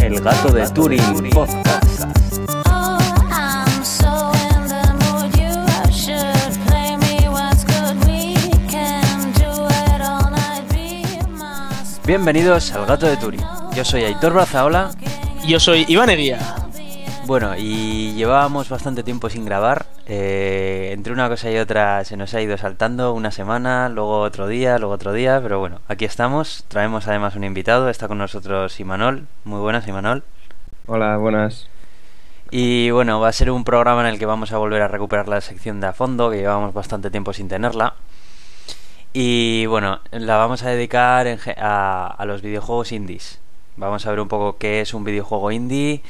El gato de Turing Podcast. Oh, Bienvenidos al gato de Turing. Yo soy Aitor Brazaola. Yo soy Iván Eguía. Bueno, y llevábamos bastante tiempo sin grabar. Eh, entre una cosa y otra se nos ha ido saltando una semana, luego otro día, luego otro día. Pero bueno, aquí estamos. Traemos además un invitado. Está con nosotros Imanol. Muy buenas, Imanol. Hola, buenas. Y bueno, va a ser un programa en el que vamos a volver a recuperar la sección de a fondo, que llevamos bastante tiempo sin tenerla. Y bueno, la vamos a dedicar en ge- a, a los videojuegos indies. Vamos a ver un poco qué es un videojuego indie,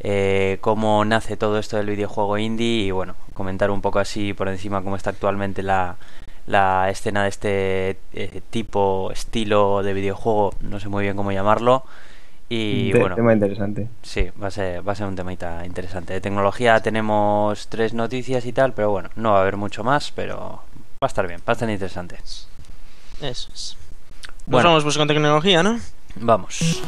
eh, cómo nace todo esto del videojuego indie y bueno, comentar un poco así por encima cómo está actualmente la, la escena de este eh, tipo, estilo de videojuego, no sé muy bien cómo llamarlo. Y bueno, Tema interesante. Sí, va a ser, va a ser un temita interesante. De tecnología tenemos tres noticias y tal, pero bueno, no va a haber mucho más, pero va a estar bien, va a estar interesante. Eso es. Nos Bueno. vamos pues con tecnología, ¿no? Vamos.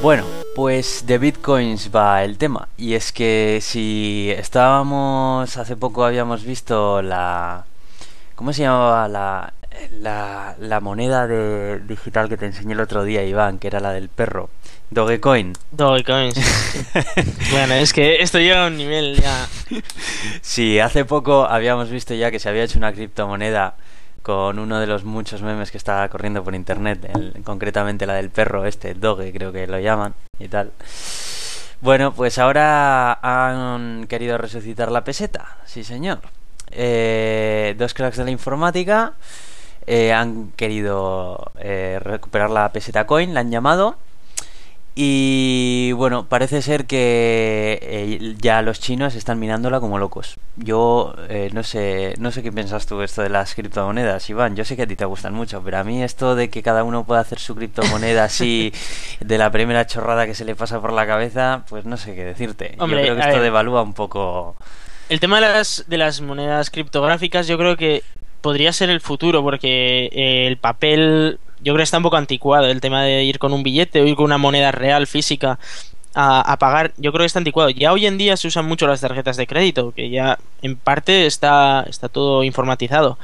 Bueno, pues de bitcoins va el tema. Y es que si estábamos, hace poco habíamos visto la... ¿Cómo se llamaba la, la, la moneda de, digital que te enseñé el otro día, Iván? Que era la del perro. Dogecoin. Dogecoin. sí. bueno, es que esto llega a un nivel ya. Sí, hace poco habíamos visto ya que se había hecho una criptomoneda con uno de los muchos memes que estaba corriendo por internet, el- concretamente la del perro este, Doge creo que lo llaman y tal. Bueno, pues ahora han querido resucitar la peseta, sí señor. Eh, dos cracks de la informática eh, han querido eh, recuperar la peseta coin, la han llamado. Y bueno, parece ser que eh, ya los chinos están minándola como locos. Yo eh, no sé, no sé qué piensas tú esto de las criptomonedas, Iván. Yo sé que a ti te gustan mucho, pero a mí esto de que cada uno pueda hacer su criptomoneda así de la primera chorrada que se le pasa por la cabeza, pues no sé qué decirte. Hombre, yo creo que esto ver. devalúa un poco. El tema de las, de las monedas criptográficas yo creo que podría ser el futuro porque eh, el papel yo creo que está un poco anticuado. El tema de ir con un billete o ir con una moneda real física a, a pagar yo creo que está anticuado. Ya hoy en día se usan mucho las tarjetas de crédito que ya en parte está, está todo informatizado.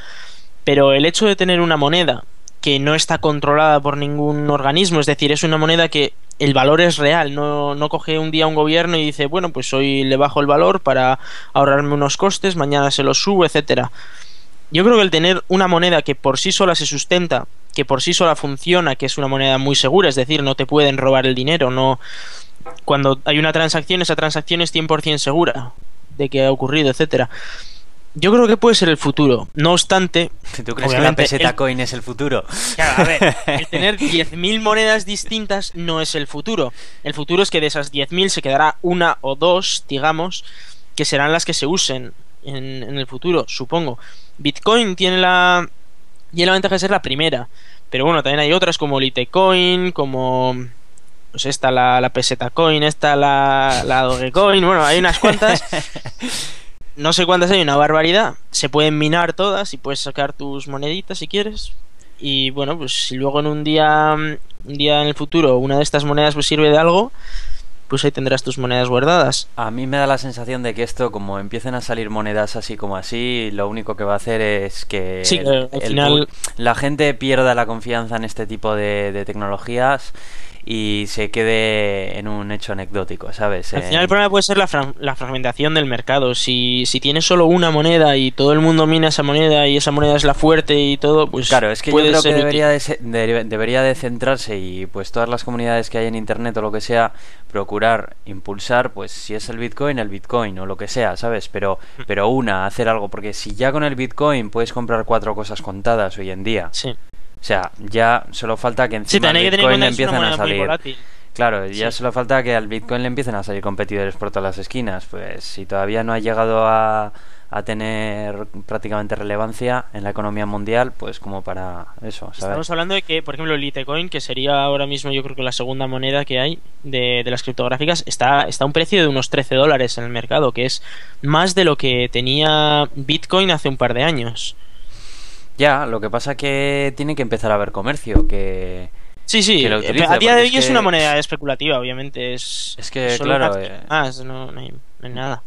Pero el hecho de tener una moneda que no está controlada por ningún organismo, es decir, es una moneda que el valor es real, no, no coge un día un gobierno y dice, bueno, pues hoy le bajo el valor para ahorrarme unos costes, mañana se los subo, etcétera. Yo creo que el tener una moneda que por sí sola se sustenta, que por sí sola funciona, que es una moneda muy segura, es decir, no te pueden robar el dinero, no cuando hay una transacción, esa transacción es 100% segura de que ha ocurrido, etcétera. Yo creo que puede ser el futuro. No obstante, ¿Tú crees que la peseta el- coin es el futuro? Claro, a ver, el tener 10.000 monedas distintas no es el futuro. El futuro es que de esas 10.000 se quedará una o dos, digamos, que serán las que se usen en, en el futuro, supongo. Bitcoin tiene la, tiene la ventaja de ser la primera, pero bueno, también hay otras como Litecoin, como... Pues esta, la, la peseta coin, esta, la, la Dogecoin, bueno, hay unas cuantas. No sé cuántas hay, una barbaridad. Se pueden minar todas y puedes sacar tus moneditas si quieres. Y bueno, pues si luego en un día, un día en el futuro una de estas monedas pues sirve de algo, pues ahí tendrás tus monedas guardadas. A mí me da la sensación de que esto, como empiecen a salir monedas así como así, lo único que va a hacer es que Sí, el- al final- la gente pierda la confianza en este tipo de, de tecnologías y se quede en un hecho anecdótico, ¿sabes? Al final el problema puede ser la, fra- la fragmentación del mercado. Si, si tienes solo una moneda y todo el mundo mina esa moneda y esa moneda es la fuerte y todo, pues Claro, es que yo creo que debería de, debería de centrarse y pues todas las comunidades que hay en internet o lo que sea, procurar impulsar, pues si es el Bitcoin, el Bitcoin o lo que sea, ¿sabes? Pero, pero una, hacer algo, porque si ya con el Bitcoin puedes comprar cuatro cosas contadas hoy en día, Sí. O sea, ya solo falta que encima Bitcoin empiezan a salir. Claro, ya Sí. solo falta que al Bitcoin le empiecen a salir competidores por todas las esquinas. Pues si todavía no ha llegado a, a tener prácticamente relevancia en la economía mundial, pues como para eso, ¿sabes? Estamos hablando de que, por ejemplo, Litecoin, que sería ahora mismo yo creo que la segunda moneda que hay de, de las criptográficas, está, está a un precio de unos 13 dólares en el mercado, que es más de lo que tenía Bitcoin hace un par de años. Ya, lo que pasa que tiene que empezar a haber comercio, que... Sí, sí, Que lo eh, utilice, a día de hoy es es que- una moneda especulativa, obviamente. Es, Es que, claro, eh, más, no, no hay, no hay nada.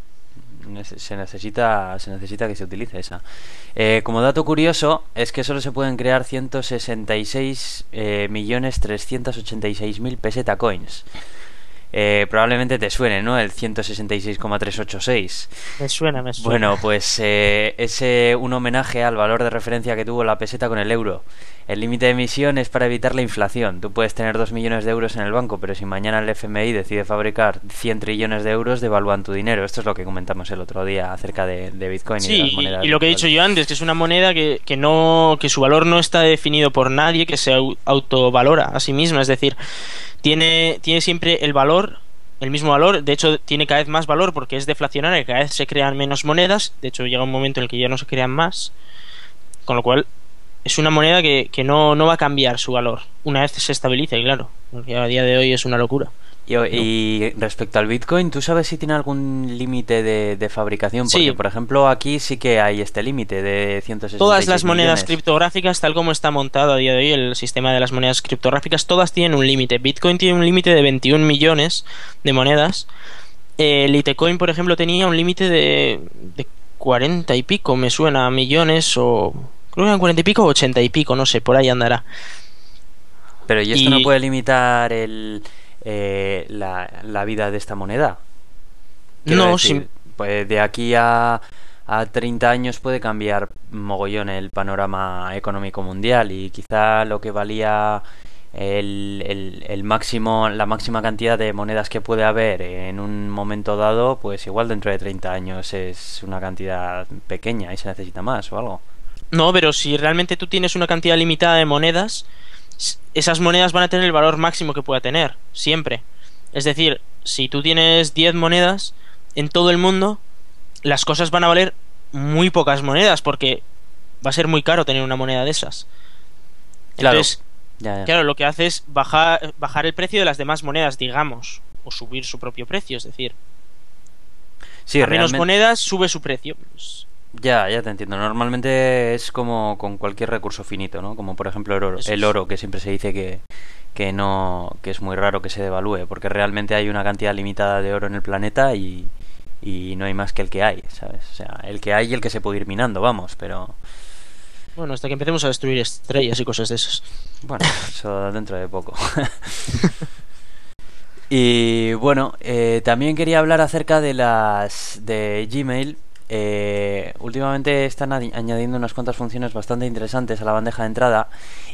Se necesita se necesita que se utilice esa Eh, como dato curioso es que solo se pueden crear 166 eh, millones 386 mil peseta coins Eh, probablemente te suene no el 166,386 Me suena, me suena. bueno pues eh, es eh, un homenaje al valor de referencia que tuvo la peseta con el euro el límite de emisión es para evitar la inflación. Tú puedes tener 2 millones de euros en el banco, pero si mañana el FMI decide fabricar 100 trillones de euros, devalúan tu dinero. Esto es lo que comentamos el otro día acerca de, de Bitcoin y de las monedas. y lo que he dicho yo antes, que es una moneda que, que no que su valor no está definido por nadie, que se au- autovalora a sí misma, es decir, tiene, tiene siempre el valor, el mismo valor, de hecho tiene cada vez más valor porque es deflacionaria, cada vez se crean menos monedas, de hecho llega un momento en el que ya no se crean más, con lo cual es una moneda que, que no, no va a cambiar su valor una vez se estabilice, claro, porque a día de hoy es una locura. Y, y respecto al Bitcoin, ¿tú sabes si tiene algún límite de, de fabricación? Porque, Sí. por ejemplo, aquí sí que hay este límite de 166 Todas las monedas criptográficas, tal como está montado a día de hoy el sistema de las monedas criptográficas, todas tienen un límite. Bitcoin tiene un límite de 21 millones de monedas. Eh, Litecoin, por ejemplo, tenía un límite de, de 40 y pico, me suena, millones o... Creo que eran 40 y pico o 80 y pico, no sé, por ahí andará. Pero ¿y esto Y- no puede limitar el, eh, la, la vida de esta moneda? Quiero No, decir, sí. Pues de aquí a, a 30 años puede cambiar mogollón el panorama económico mundial y quizá lo que valía el, el, el máximo, la máxima cantidad de monedas que puede haber en un momento dado, pues igual dentro de 30 años es una cantidad pequeña y se necesita más o algo. No, pero si realmente tú tienes una cantidad limitada de monedas, esas monedas van a tener el valor máximo que pueda tener, siempre. Es decir, si tú tienes 10 monedas en todo el mundo, las cosas van a valer muy pocas monedas porque va a ser muy caro tener una moneda de esas. Claro. Entonces, Ya, ya. claro, lo que hace es bajar, bajar el precio de las demás monedas, digamos, o subir su propio precio, es decir, Sí, a menos monedas sube su precio. Pues, Ya, ya te entiendo. Normalmente es como con cualquier recurso finito, ¿no? Como por ejemplo el oro, Eso el es. oro que siempre se dice que, que no, que es muy raro que se devalúe, porque realmente hay una cantidad limitada de oro en el planeta y, y no hay más que el que hay, ¿sabes? O sea, el que hay y el que se puede ir minando, vamos, pero bueno, hasta que empecemos a destruir estrellas y cosas de esas. bueno, eso dentro de poco. Y bueno, eh, también quería hablar acerca de las de Gmail. Eh, últimamente están adi- añadiendo unas cuantas funciones bastante interesantes a la bandeja de entrada.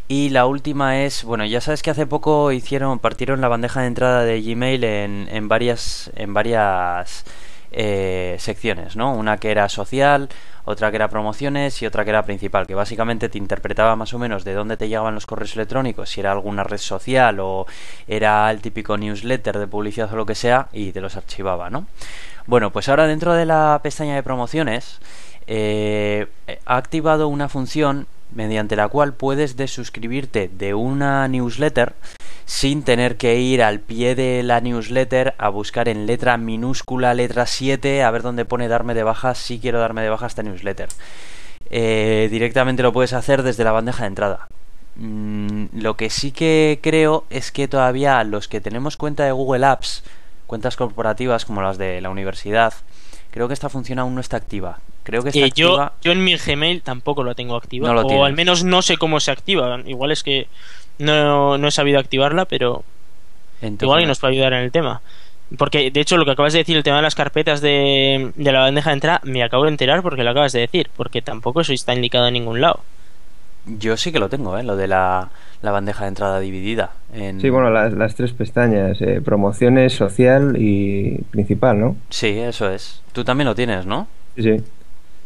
Y la última es, bueno, ya sabes que hace poco hicieron, partieron la bandeja de entrada de Gmail en, en varias, en varias eh, secciones, ¿no? Una que era social, otra que era promociones y otra que era principal, que básicamente te interpretaba más o menos de dónde te llegaban los correos electrónicos, si era alguna red social o era el típico newsletter de publicidad o lo que sea, y te los archivaba, ¿no? Bueno, pues ahora dentro de la pestaña de promociones eh, ha activado una función mediante la cual puedes desuscribirte de una newsletter sin tener que ir al pie de la newsletter a buscar en letra minúscula, letra 7, a ver dónde pone darme de baja si quiero darme de baja esta newsletter. Eh, directamente lo puedes hacer desde la bandeja de entrada. Mm, lo que sí que creo es que todavía los que tenemos cuenta de Google Apps, cuentas corporativas como las de la universidad, creo que esta función aún no está activa. Creo que está Eh, activa. yo en mi Gmail tampoco lo tengo activa. No lo o tienes. al menos no sé cómo se activa. Igual es que no, no he sabido activarla, pero igual Gmail. nos puede ayudar en el tema. Porque, de hecho, lo que acabas de decir, el tema de las carpetas de, de la bandeja de entrada, me acabo de enterar porque lo acabas de decir. Porque tampoco eso está indicado en ningún lado. Yo sí que lo tengo, ¿eh? Lo de la, la bandeja de entrada dividida. En... Sí, bueno, las, las tres pestañas, eh, promociones, social y principal, ¿no? Sí, eso es. Tú también lo tienes, ¿no? Sí, sí.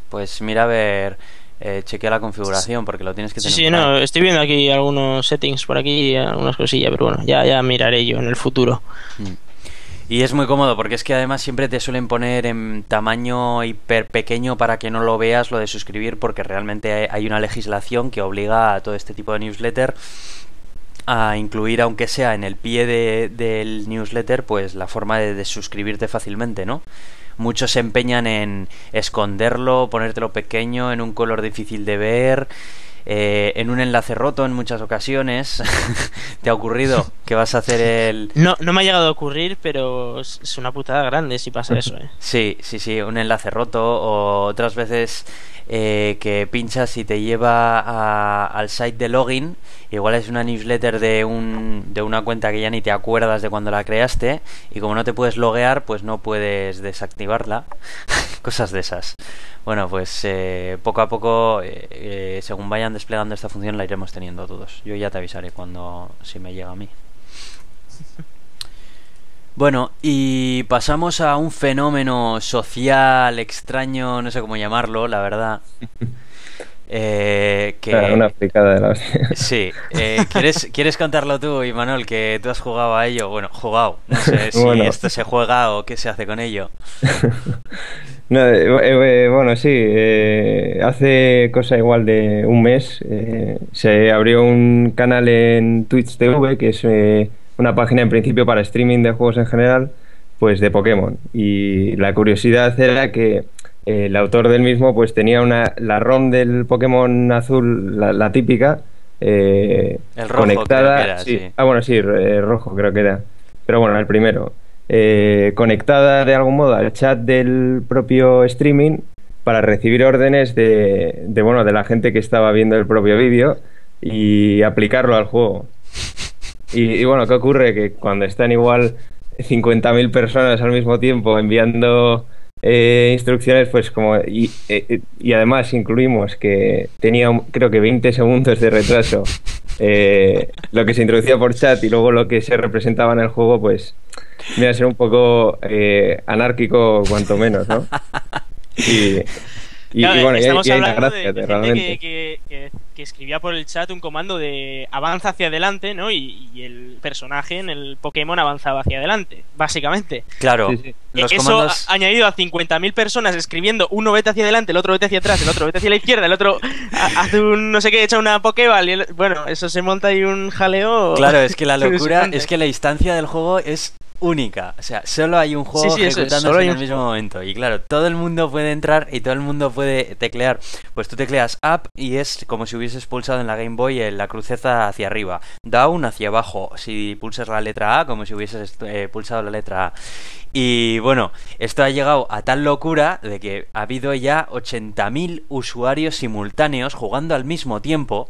Pues mira a ver eh, chequea la configuración porque lo tienes que Sí, tener. sí, por no, estoy viendo aquí algunos settings por aquí, algunas cosillas, pero bueno, ya, ya miraré yo en el futuro. Mm. Y es muy cómodo porque es que además siempre te suelen poner en tamaño hiper pequeño para que no lo veas lo de suscribir porque realmente hay- una legislación que obliga a todo este tipo de newsletter a incluir aunque sea en el pie de- del newsletter pues la forma de, de suscribirte fácilmente, ¿no? Muchos se empeñan en esconderlo, ponértelo pequeño, en un color difícil de ver, eh, en un enlace roto en muchas ocasiones. ¿Te ha ocurrido que vas a hacer el, No, no me ha llegado a ocurrir, pero es es una putada grande si pasa eso, ¿eh? Sí, sí, sí, un enlace roto o otras veces eh, que pinchas y te lleva a- al site de login. Igual es una newsletter de, un, de una cuenta que ya ni te acuerdas de cuando la creaste y como no te puedes loguear, pues no puedes desactivarla. Cosas de esas. Bueno, pues eh, poco a poco, eh, según vayan desplegando esta función, la iremos teniendo todos. Yo ya te avisaré cuando si me llega a mí. Bueno, y pasamos a un fenómeno social extraño, no sé cómo llamarlo, la verdad. Eh, que Una, una fricada de la hostia. sí, eh, ¿quieres, ¿quieres contarlo tú, Imanol, que tú has jugado a ello? Bueno, jugado, no sé si Bueno. esto se juega o qué se hace con ello. No, eh, eh, bueno, sí, eh, hace cosa igual de un mes eh, se abrió un canal en Twitch TV, que es eh, una página en principio para streaming de juegos en general, pues de Pokémon. Y la curiosidad era que eh, el autor del mismo pues tenía una, la ROM del Pokémon azul, la, la típica, eh, El rojo, conectada. creo que era, sí. sí. Ah, bueno, sí, eh, rojo creo que era. Pero bueno, el primero. Eh, conectada de algún modo al chat del propio streaming para recibir órdenes de, de, bueno, de la gente que estaba viendo el propio vídeo y aplicarlo al juego. Y, y bueno, ¿qué ocurre? Que cuando están igual 50.000 personas al mismo tiempo enviando eh, instrucciones, pues como... Y, eh, y además incluimos que tenía creo que 20 segundos de retraso eh, lo que se introducía por chat y luego lo que se representaba en el juego, pues viene a ser un poco eh, anárquico cuanto menos, ¿no? Y, y- Claro, y bueno, y hay, hay una hablando gracia, de, de realmente. gente que, que- que- que escribía por el chat un comando de avanza hacia adelante, ¿no? Y, y el personaje en el Pokémon avanzaba hacia adelante, básicamente. Claro, Sí, sí. los Eso comandos... ha- añadido a 50.000 personas escribiendo uno vete hacia adelante, el otro vete hacia atrás, el otro vete hacia la izquierda, el otro ha- hace un no sé qué, echa una Pokéball y el- bueno, eso se monta ahí un jaleo. Claro, es que la locura es que la instancia del juego es única. O sea, solo hay un juego Sí, sí, eso es, ejecutándose en el mismo momento. Y claro, todo el mundo puede entrar y todo el mundo puede teclear. Pues tú tecleas up y es como si hubieses pulsado en la Game Boy en la cruceza hacia arriba. Down hacia abajo. Si pulsas la letra A, como si hubieses eh, pulsado la letra A. Y bueno, esto ha llegado a tal locura de que ha habido ya 80.000 usuarios simultáneos jugando al mismo tiempo.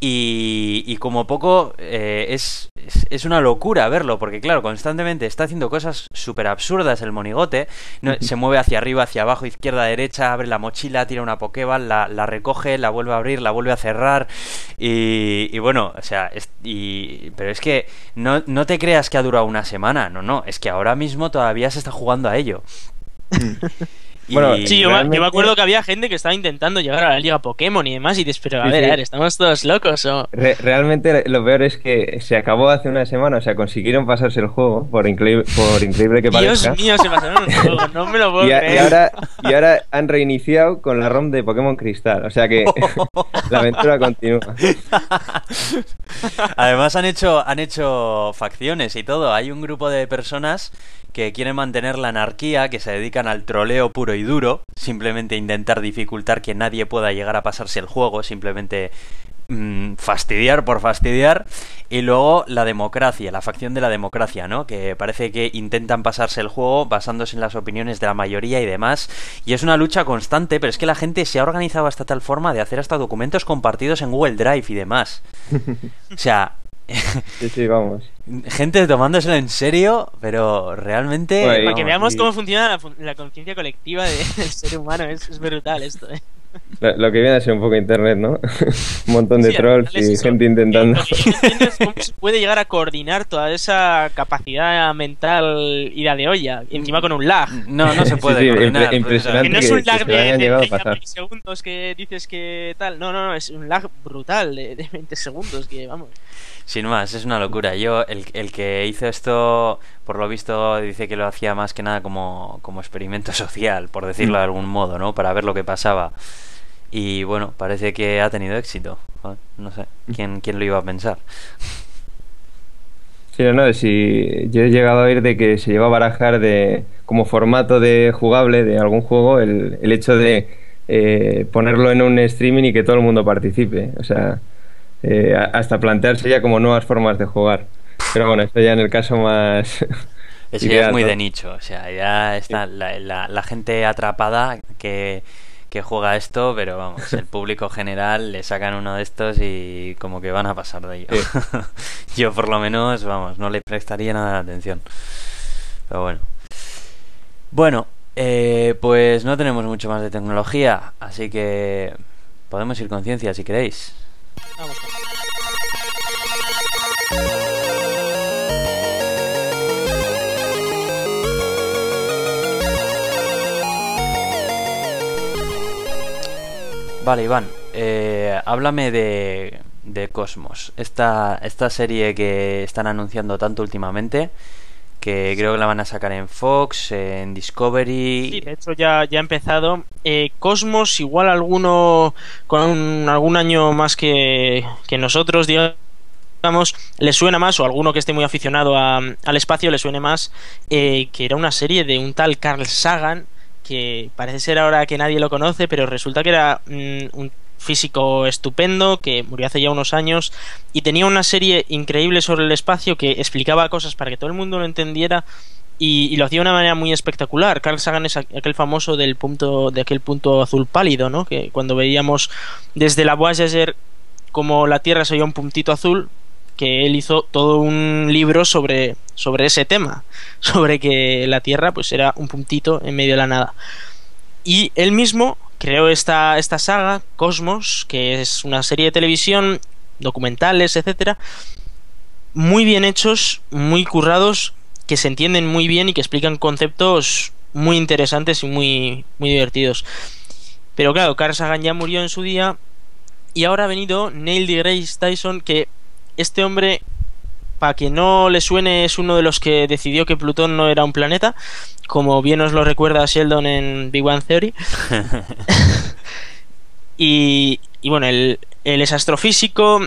Y, y como poco eh, es, es, es una locura verlo, porque claro, constantemente está haciendo cosas súper absurdas el monigote. No, se mueve hacia arriba, hacia abajo, izquierda, derecha, abre la mochila, tira una Pokéball, la, la recoge, la vuelve a abrir, la vuelve a cerrar. Y, y bueno, o sea, es- y, pero es que no, no te creas que ha durado una semana, no, no, es que ahora mismo todavía se está jugando a ello. Y- Bueno, Sí, yo, me- yo Realmente- me acuerdo que había gente que estaba intentando llegar a la liga Pokémon y demás y dices, pero a Sí, ver, sí. a ver, estamos todos locos o... Re- realmente lo peor es que se acabó hace una semana, o sea, consiguieron pasarse el juego, por, increíble por increíble que Dios parezca. mío, se pasaron un juego, no me lo puedo Y, creer. y ahora, y ahora han reiniciado con la ROM de Pokémon Cristal, o sea que la aventura continúa. Además han hecho, han hecho facciones y todo. Hay un grupo de personas que quieren mantener la anarquía, que se dedican al troleo puro y duro, simplemente intentar dificultar que nadie pueda llegar a pasarse el juego, simplemente mm, fastidiar por fastidiar. Y luego la democracia, la facción de la democracia, ¿no? Que parece que intentan pasarse el juego basándose en las opiniones de la mayoría y demás. Y es una lucha constante, pero es que la gente se ha organizado hasta tal forma de hacer hasta documentos compartidos en Google Drive y demás. O sea, Sí, sí, vamos. gente tomándoselo en serio, pero realmente... Bueno, Para que veamos y- cómo funciona la, la conciencia colectiva de- del ser humano, es, es brutal esto, ¿eh? Lo, lo que viene a ser un poco internet, ¿no? un montón de Sí, trolls y eso. gente intentando. Cómo se puede llegar a coordinar toda esa capacidad mental ida de olla, y encima con un lag. No, no se Sí, puede sí, coordinar, impre- impresionante. Que no es un lag de, de llegado a 30 pasar. milisegundos que dices que tal. No, no, no, es un lag brutal de, de 20 segundos que vamos. Sin más, es una locura. Yo, el, el que hizo esto, por lo visto, dice que lo hacía más que nada como, como experimento social, por decirlo de algún modo, ¿no? Para ver lo que pasaba. Y bueno, parece que ha tenido éxito. Joder, No sé, ¿quién, quién lo iba a pensar? Sí, no, no, si yo he llegado a oír de que se lleva a barajar de como formato de jugable de algún juego el, el hecho de eh, ponerlo en un streaming y que todo el mundo participe. O sea, eh, hasta plantearse ya como nuevas formas de jugar. Pero bueno, esto ya en el caso más... Es que ya ideal, es muy ¿no? de nicho, o sea, ya está la, la- la gente atrapada que, que juega esto, pero vamos, el público general le sacan uno de estos y como que van a pasar de ello. Yo por lo menos, vamos, no le prestaría nada de atención. Pero bueno. Bueno, eh, pues no tenemos mucho más de tecnología, así que podemos ir con ciencia si queréis. Vamos. Vale, Iván, eh, háblame de, de Cosmos, esta, esta serie que están anunciando tanto últimamente, que creo que la van a sacar en Fox, en Discovery. Sí, de hecho ya, ya ha empezado. Eh, Cosmos, igual alguno con algún año más que, que nosotros, digamos, le suena más, o alguno que esté muy aficionado a- al espacio le suene más, eh, que era una serie de un tal Carl Sagan, que parece ser ahora que nadie lo conoce, pero resulta que era mm, un físico estupendo que murió hace ya unos años y tenía una serie increíble sobre el espacio que explicaba cosas para que todo el mundo lo entendiera y, lo hacía de una manera muy espectacular. Carl Sagan es aqu- aquel famoso del punto de aquel punto azul pálido, ¿no? Que cuando veíamos desde la Voyager como la Tierra se veía un puntito azul, que él hizo todo un libro sobre sobre ese tema, sobre que la Tierra pues era un puntito en medio de la nada. Y él mismo creó esta, esta saga, Cosmos, que es una serie de televisión, documentales, etcétera, muy bien hechos, muy currados, que se entienden muy bien y que explican conceptos muy interesantes y muy, muy divertidos. Pero claro, Carl Sagan ya murió en su día y ahora ha venido Neil deGrasse Tyson, que este hombre, para que no le suene, es uno de los que decidió que Plutón no era un planeta, como bien os lo recuerda Sheldon en Big Bang Theory. y, y bueno, él, él es astrofísico,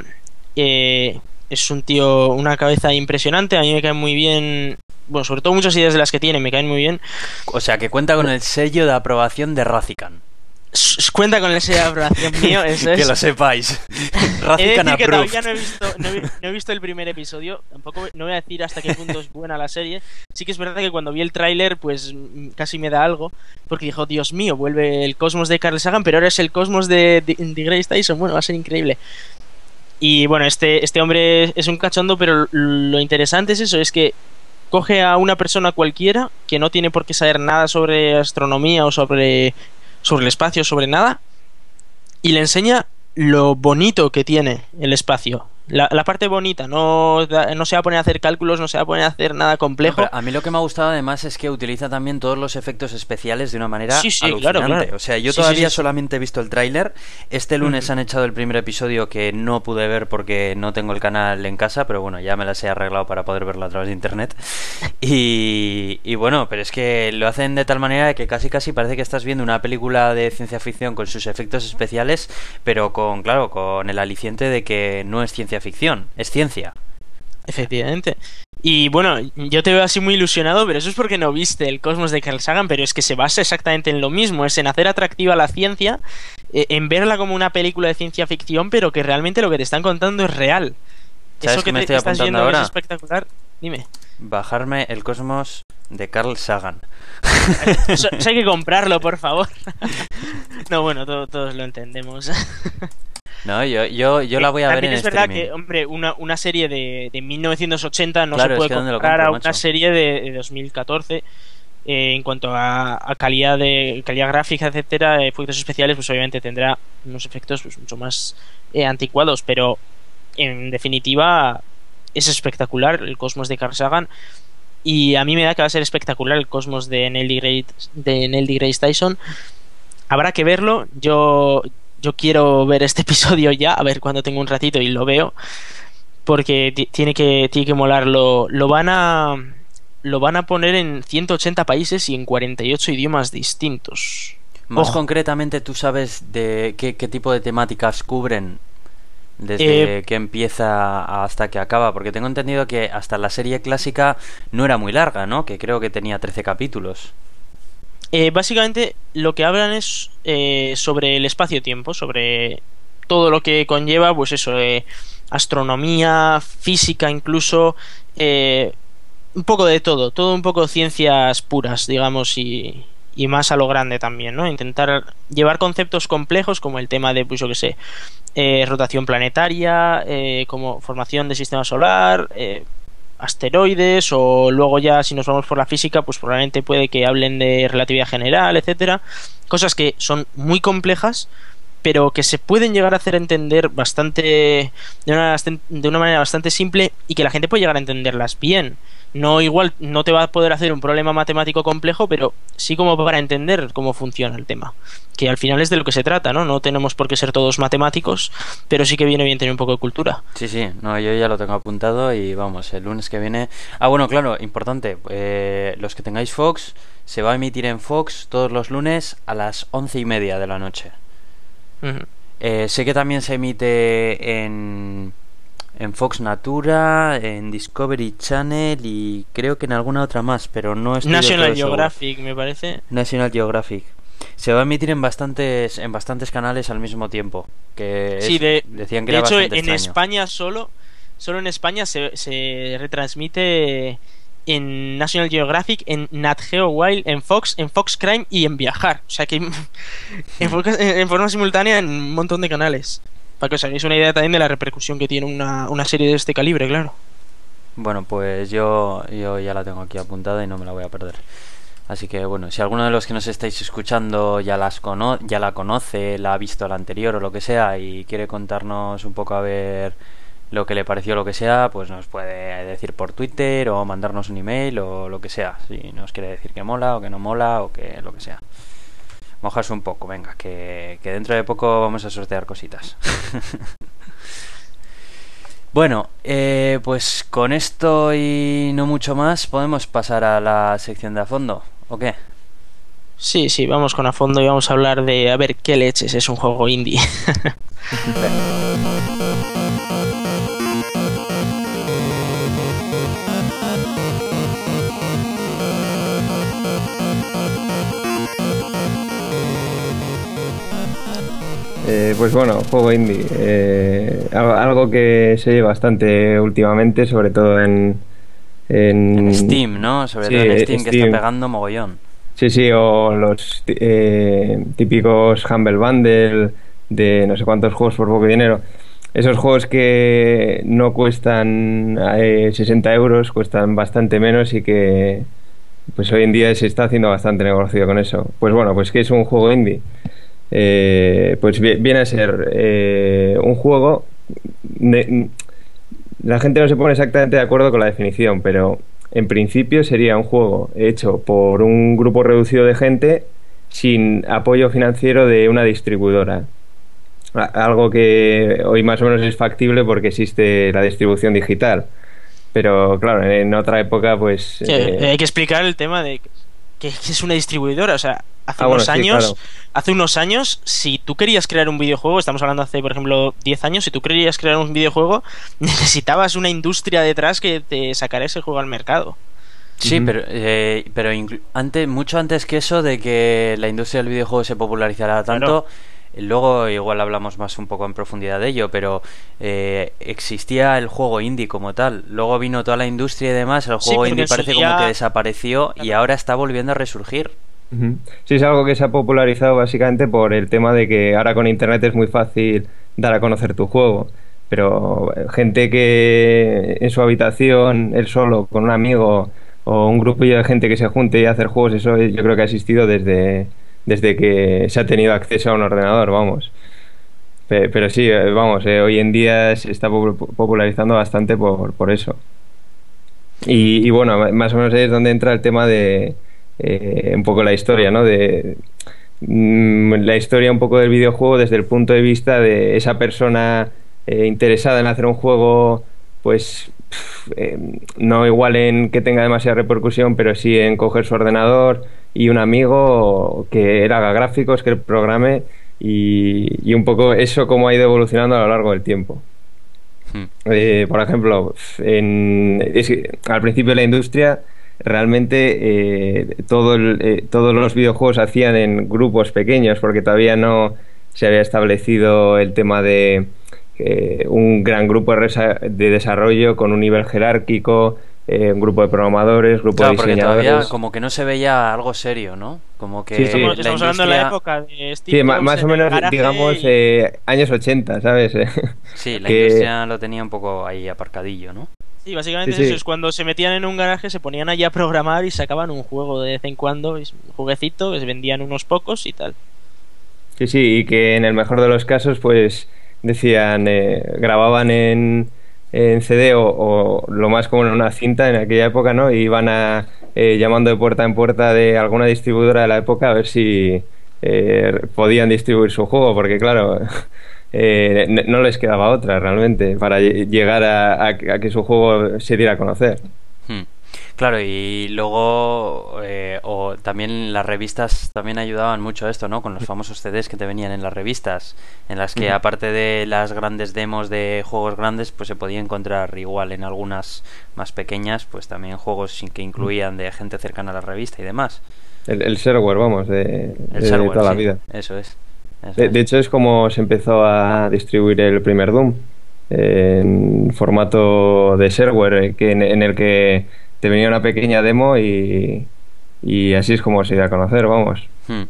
eh, es un tío, una cabeza impresionante, a mí me caen muy bien, bueno, sobre todo muchas ideas de las que tiene me caen muy bien. O sea, que cuenta con el sello de aprobación de Razican. Cuenta con esa aprobación mío, eso que lo sepáis. He de decir que todavía no he, visto, no, he, no he visto el primer episodio, tampoco no voy a decir hasta qué punto es buena la serie. Sí que es verdad que cuando vi el tráiler, pues mm, casi me da algo, porque dijo, Dios mío, vuelve el cosmos de Carl Sagan, pero ahora es el cosmos de, de, de Grace Tyson, bueno, va a ser increíble. Y bueno, este, este hombre es un cachondo, pero lo interesante es eso, es que coge a una persona cualquiera que no tiene por qué saber nada sobre astronomía o sobre, sobre el espacio, sobre nada, y le enseña lo bonito que tiene el espacio. La, la parte bonita, no, no se va a poner a hacer cálculos, no se va a poner a hacer nada complejo. a mí lo que me ha gustado además es que utiliza también todos los efectos especiales de una manera Sí, sí, alucinante. claro, claro. O sea, yo Sí, todavía solamente he visto el tráiler. Este lunes han echado el primer episodio que no pude ver porque no tengo el canal en casa, pero bueno, ya me las he arreglado para poder verlo a través de internet. Y, y bueno, pero es que lo hacen de tal manera que casi casi parece que estás viendo una película de ciencia ficción con sus efectos especiales, pero con, claro, con el aliciente de que no es ciencia ficción, es ciencia. Efectivamente. Y bueno, yo te veo así muy ilusionado, pero eso es porque no viste el cosmos de Carl Sagan, pero es que se basa exactamente en lo mismo, es en hacer atractiva la ciencia, eh, en verla como una película de ciencia ficción, pero que realmente lo que te están contando es real. ¿Sabes Eso que me te estoy estás apuntando ahora? es espectacular. Dime. Bajarme el cosmos de Carl Sagan. Eso, eso hay que comprarlo, por favor. no, bueno, to- todos lo entendemos. No, yo, yo, yo la voy a ver También en es verdad que, hombre, una, una serie de, de 1980 no Claro, se puede que ¿dónde lo comparar a una serie de, de 2014 Eh, en cuanto a, a calidad de calidad gráfica, etcétera, efectos especiales, pues obviamente tendrá unos efectos pues, mucho más eh, anticuados, pero en definitiva es espectacular el Cosmos de Carl Sagan y a mí me da que va a ser espectacular el Cosmos de Neil deGrasse, de Neil deGrasse Tyson. Habrá que verlo. Yo, yo quiero ver este episodio ya, a ver cuando tengo un ratito y lo veo. Porque ti- tiene que, tiene que molar. Lo, lo van a. Lo van a poner en 180 países y en 48 idiomas distintos. Más Ojo. concretamente, ¿tú sabes de qué, qué tipo de temáticas cubren? Desde Eh, que empieza hasta que acaba, porque tengo entendido que hasta la serie clásica no era muy larga, ¿no? Que creo que tenía 13 capítulos. Eh, básicamente lo que hablan es eh, sobre el espacio-tiempo, sobre todo lo que conlleva, pues eso, eh, astronomía, física incluso, eh, un poco de todo, todo un poco ciencias puras, digamos, y, y más a lo grande también, ¿no? Intentar llevar conceptos complejos como el tema de, pues yo que sé, eh, rotación planetaria, eh, como formación de sistema solar, asteroides o luego ya si nos vamos por la física pues probablemente puede que hablen de relatividad general etcétera. Cosas que son muy complejas pero que se pueden llegar a hacer entender bastante de una, de una manera bastante simple y que la gente puede llegar a entenderlas bien no igual no te va a poder hacer un problema matemático complejo pero sí como para entender cómo funciona el tema que al final es de lo que se trata no no tenemos por qué ser todos matemáticos pero sí que viene bien tener un poco de cultura Sí, sí, no, yo ya lo tengo apuntado y vamos, el lunes que viene. Ah, bueno, claro, importante, eh, los que tengáis Fox, se va a emitir en Fox todos los lunes a las once y media de la noche. Eh, sé que también se emite en, en Fox Natura, en Discovery Channel y creo que en alguna otra más, pero no del National seguro. Geographic me parece National Geographic. Se va a emitir en bastantes en bastantes canales al mismo tiempo. Que Sí, es- de, decían que de era hecho, en extraño. España solo, solo en España se, se retransmite en National Geographic, en Nat Geo Wild, en Fox, en Fox Crime y en Viajar. O sea que en forma simultánea en un montón de canales. Para que os hagáis una idea también de la repercusión que tiene una, una serie de este calibre, claro. Bueno, pues yo, yo ya la tengo aquí apuntada y no me la voy a perder. Así que bueno, si alguno de los que nos estáis escuchando ya las cono ya la conoce, la ha visto la anterior o lo que sea y quiere contarnos un poco a ver lo que le pareció lo que sea, pues nos puede decir por Twitter o mandarnos un email o lo que sea. Si nos quiere decir que mola o que no mola o que lo que sea. Mojarse un poco, venga, que, que dentro de poco vamos a sortear cositas. Bueno, eh, pues con esto y no mucho más, podemos pasar a la sección de a fondo, ¿o qué? Sí, sí, vamos con a fondo y vamos a hablar de a ver qué leches es un juego indie. Eh, pues bueno, juego indie. eh, algo, que se oye bastante últimamente, sobre todo en, en, En Steam, ¿no? Sobre Sí, todo en Steam, que está pegando mogollón. Sí, sí, o los eh, típicos Humble Bundle de no sé cuántos juegos por poco dinero. Esos juegos que no cuestan eh, 60 euros, cuestan bastante menos y que pues hoy en día se está haciendo bastante negocio con eso. Pues bueno, pues que es un juego indie. Eh, pues vi- viene a ser eh, un juego. de- la gente no se pone exactamente de acuerdo con la definición, pero en principio sería un juego hecho por un grupo reducido de gente sin apoyo financiero de una distribuidora. Algo que hoy más o menos es factible porque existe la distribución digital. Pero claro, en otra época, pues. Sí, eh, hay que explicar el tema de que, que es una distribuidora. O sea, hace Ah, bueno, unos sí, años, claro. hace unos años, si tú querías crear un videojuego, estamos hablando hace, por ejemplo, 10 años, si tú querías crear un videojuego, necesitabas una industria detrás que te sacara ese juego al mercado. Sí, pero, eh, pero antes, mucho antes que eso de que la industria del videojuego se popularizara tanto, luego igual hablamos más un poco en profundidad de ello, pero eh, existía el juego indie como tal. Luego vino toda la industria y demás, el juego indie parece día- como que desapareció y ahora está volviendo a resurgir. Sí, es algo que se ha popularizado básicamente por el tema de que ahora con internet es muy fácil dar a conocer tu juego. Pero gente que en su habitación, él solo, con un amigo, o un grupillo de gente que se junte y hacer juegos, eso yo creo que ha existido desde, desde que se ha tenido acceso a un ordenador, vamos. Pe- Pero sí, eh, vamos, eh, hoy en día se está popu- popularizando bastante por, por eso. Y, y bueno, más o menos ahí es donde entra el tema de eh, un poco la historia, ¿no? De mm, la historia un poco del videojuego desde el punto de vista de esa persona eh, interesada en hacer un juego, pues eh, no igual en que tenga demasiada repercusión, pero sí en coger su ordenador y un amigo que él haga gráficos, que él programe y, y un poco eso cómo ha ido evolucionando a lo largo del tiempo. Hmm. Por ejemplo, en, es que al principio de la industria realmente eh, todo el- eh, todos los videojuegos se hacían en grupos pequeños porque todavía no se había establecido el tema de eh, un gran grupo de, desarrollo con un nivel jerárquico, eh, un grupo de programadores, grupo Claro, de porque diseñadores. todavía como que no se veía algo serio, ¿no? Como que Sí, sí. Estamos, la estamos hablando de la época de Steve Sí, Jobs más o menos, digamos, y- eh, años 80, ¿sabes? Sí, la que- industria lo tenía un poco ahí aparcadillo, ¿no? Sí, básicamente Sí, es sí. eso, es cuando se metían en un garaje, se ponían allí a programar y sacaban un juego de vez en cuando, un jueguecito, que se vendían unos pocos y tal. Sí, sí, y que en el mejor de los casos, pues decían, eh, grababan en, en CD o, o lo más como en una cinta en aquella época, ¿no? Y iban a, eh, llamando de puerta en puerta de alguna distribuidora de la época a ver si eh, podían distribuir su juego, porque claro, eh, no les quedaba otra realmente para lle- llegar a, a- a que su juego se diera a conocer. Hmm. Claro, y luego eh, o también las revistas también ayudaban mucho a esto, ¿no? Con los famosos CDs que te venían en las revistas, en las que aparte de las grandes demos de juegos grandes, pues se podía encontrar igual en algunas más pequeñas, pues también juegos sin- que incluían de gente cercana a la revista y demás. El, el shareware, vamos, de, El de shareware, toda la sí, vida. Eso es. De, hecho, es como se empezó a distribuir el primer Doom, en formato de shareware, eh, que en, en el que te venía una pequeña demo y, y así es como se dio a conocer, vamos. Hmm.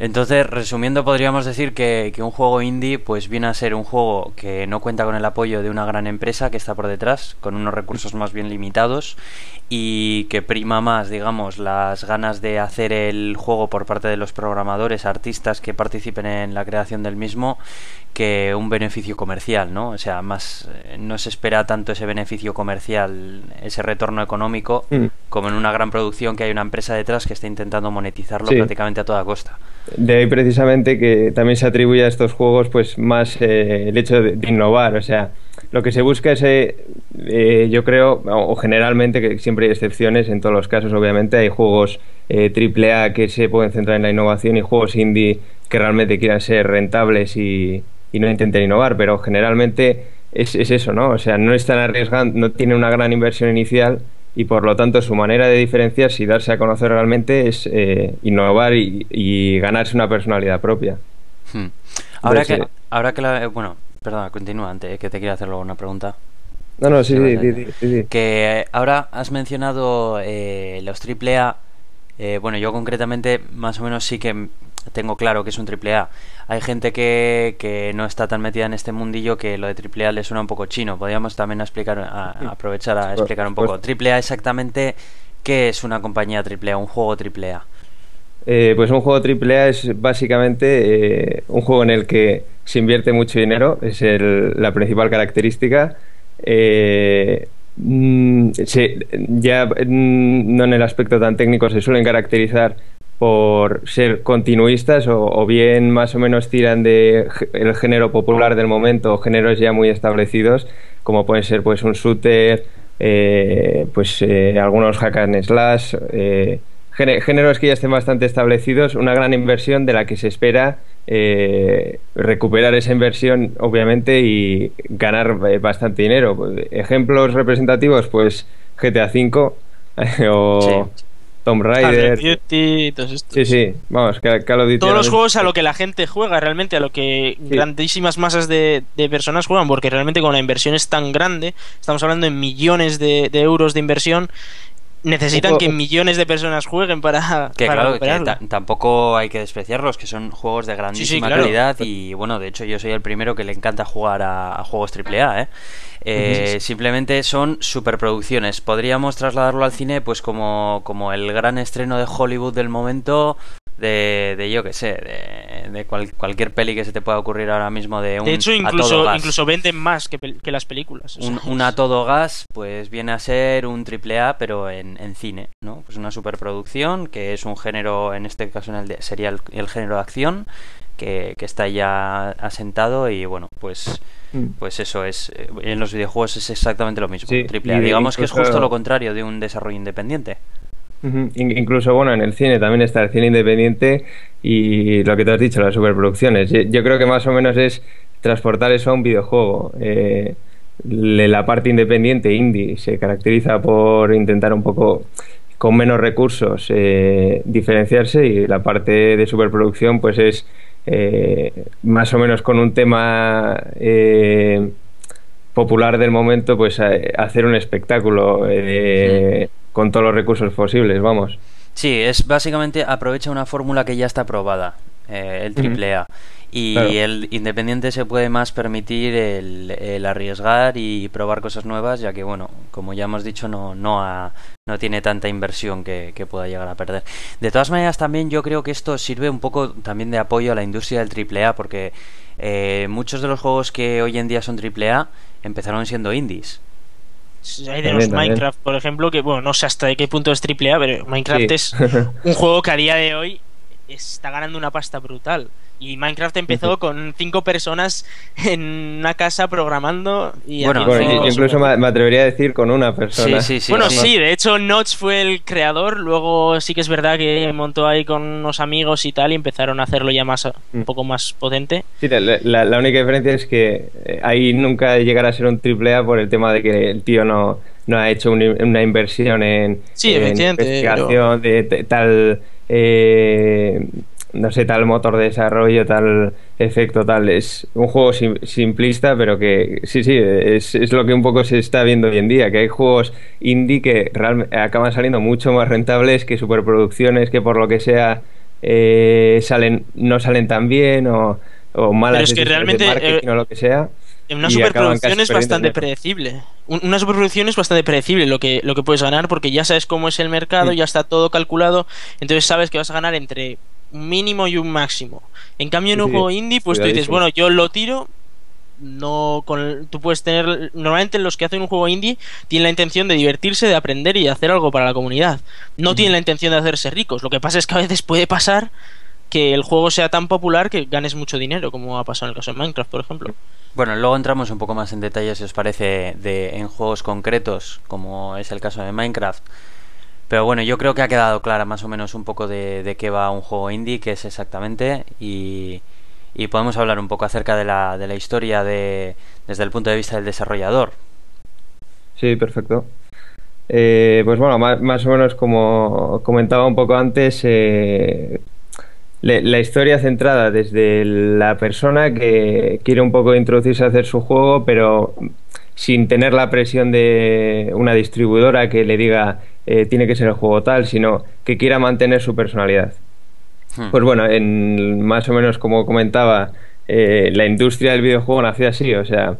Entonces, resumiendo, podríamos decir que, que un juego indie pues viene a ser un juego que no cuenta con el apoyo de una gran empresa que está por detrás, con unos recursos más bien limitados y que prima más, digamos, las ganas de hacer el juego por parte de los programadores, artistas que participen en la creación del mismo, que un beneficio comercial, ¿no? O sea, más eh, no se espera tanto ese beneficio comercial, ese retorno económico, Mm. como en una gran producción que hay una empresa detrás que está intentando monetizarlo Sí. prácticamente a toda costa. De ahí precisamente que también se atribuye a estos juegos pues más eh, el hecho de, innovar, o sea, lo que se busca es, eh, eh, yo creo, o, generalmente, que siempre hay excepciones, en todos los casos obviamente hay juegos eh, triple A que se pueden centrar en la innovación y juegos indie que realmente quieran ser rentables y, y no intenten innovar, pero generalmente es, es eso, ¿no? O sea, no están arriesgando, no tienen una gran inversión inicial y por lo tanto su manera de diferenciarse y darse a conocer realmente es eh, innovar y, y ganarse una personalidad propia. Hmm. Ahora Entonces, que, eh, ahora que la, eh, bueno, perdona, continúa antes, eh, que te quiero hacer luego una pregunta. No, no, sí, Sí, sí, sí. Que ahora has mencionado eh, los AAA. Eh, bueno, yo concretamente más o menos sí que tengo claro que es un AAA. Hay gente que, que no está tan metida en este mundillo que lo de AAA le suena un poco chino. Podríamos también explicar, a- a aprovechar a Por explicar un poco. supuesto. AAA exactamente, ¿qué es una compañía AAA, un juego AAA? Eh, pues un juego AAA es básicamente eh, un juego en el que se invierte mucho dinero, es el- la principal característica. Eh, mm, se- ya mm, no en el aspecto tan técnico se suelen caracterizar por ser continuistas o, bien más o menos tiran de el género popular del momento o géneros ya muy establecidos como pueden ser pues un shooter eh, pues eh, algunos hack and slash eh, géne- géneros que ya estén bastante establecidos una gran inversión de la que se espera recuperar esa inversión obviamente y ganar bastante dinero ejemplos representativos pues GTA V o. Tomb Call of Raider Duty, todos estos. Sí, sí, vamos, Call of Duty Todos los juegos a lo que la gente juega, realmente, a lo que Sí. grandísimas masas de, de personas juegan, porque realmente con la inversión es tan grande, estamos hablando de millones de, de euros de inversión, necesitan que millones de personas jueguen para, Que para claro, que tampoco hay que despreciarlos, que son juegos de grandísima claro. calidad y bueno, de hecho yo soy el primero que le encanta jugar a, a juegos AAA, ¿eh? Eh, Simplemente son superproducciones. Podríamos trasladarlo al cine pues como, como el gran estreno de Hollywood del momento de, de yo que sé, de, de cual- cualquier peli que se te pueda ocurrir ahora mismo de un De hecho, a todo incluso, gas. incluso venden más que, que las películas. o Un, sea, un a es- todo gas, pues viene a ser un triple A, pero en, en cine, ¿no? Pues una superproducción, que es un género, en este caso en el de- sería el, el género de acción, que, que está ya asentado y bueno, pues Mm. pues eso es, eh, en los videojuegos es exactamente lo mismo, Sí, triple A. Digamos que es incluso- justo lo contrario de un desarrollo independiente. Incluso, bueno, en el cine también está el cine independiente y lo que te has dicho, las superproducciones. Yo, creo que más o menos es transportar eso a un videojuego. Eh, la parte independiente, indie, se caracteriza por intentar un poco con menos recursos eh, diferenciarse y la parte de superproducción pues es eh, más o menos con un tema popular del momento pues hacer un espectáculo eh, con todos los recursos posibles, vamos. Sí, es básicamente aprovecha una fórmula que ya está probada, eh, el triple A. Y Claro. el independiente se puede más permitir el, el arriesgar y probar cosas nuevas, ya que, bueno, como ya hemos dicho, no, no, ha- no tiene tanta inversión que, que pueda llegar a perder. De todas maneras, también yo creo que esto sirve un poco también de apoyo a la industria del triple A, porque eh, muchos de los juegos que hoy en día son triple A empezaron siendo indies. Hay de los. Minecraft, por ejemplo, que bueno, no sé hasta de qué punto es triple A, pero Minecraft Sí. es un juego que a día de hoy está ganando una pasta brutal. Y Minecraft empezó con cinco personas en una casa programando y Bueno, Bueno, incluso me, atrevería a decir con una persona. Sí, sí, sí. bueno, sí. de hecho Notch fue el creador, luego sí que es verdad que montó ahí con unos amigos y tal y empezaron a hacerlo ya más un Mm. poco más potente. Sí, la, la- la única diferencia es que eh, ahí nunca llegará a ser un triple A por el tema de que el tío no, no ha hecho un- una inversión en, Sí, en investigación de, de tal eh, no sé, tal motor de desarrollo, tal efecto, tal. Es un juego sim- simplista, pero que sí, sí, es, es lo que un poco se está viendo hoy en día, que hay juegos indie que realmente acaban saliendo mucho más rentables que superproducciones que por lo que sea eh, salen no salen tan bien o, o malas Pero es que de realmente, marketing eh, o lo que sea. En una superproducción es bastante predecible. Un- Una superproducción es bastante predecible lo que, lo que puedes ganar porque ya sabes cómo es el mercado, Mm. ya está todo calculado, entonces sabes que vas a ganar entre un mínimo y un máximo. En cambio, en un sí, juego indie, pues tú dices, bueno, yo lo tiro. No, con, tú puedes tener. Normalmente los que hacen un juego indie tienen la intención de divertirse, de aprender y de hacer algo para la comunidad. No tienen la intención de hacerse ricos. Lo que pasa es que a veces puede pasar que el juego sea tan popular que ganes mucho dinero, como ha pasado en el caso de Minecraft, por ejemplo. Bueno, luego entramos un poco más en detalle, si os parece, de, en juegos concretos, como es el caso de Minecraft. Pero bueno, yo creo que ha quedado clara más o menos un poco de, de qué va un juego indie, qué es exactamente, y, y podemos hablar un poco acerca de la, de la historia de, desde el punto de vista del desarrollador. Sí, perfecto. Eh, pues bueno, más, más o menos como comentaba un poco antes, eh, le- la historia centrada desde la persona que quiere un poco introducirse a hacer su juego, pero sin tener la presión de una distribuidora que le diga eh, tiene que ser el juego tal, sino que quiera mantener su personalidad. Hmm. Pues bueno, en, más o menos como comentaba, eh, la industria del videojuego nació así, o sea,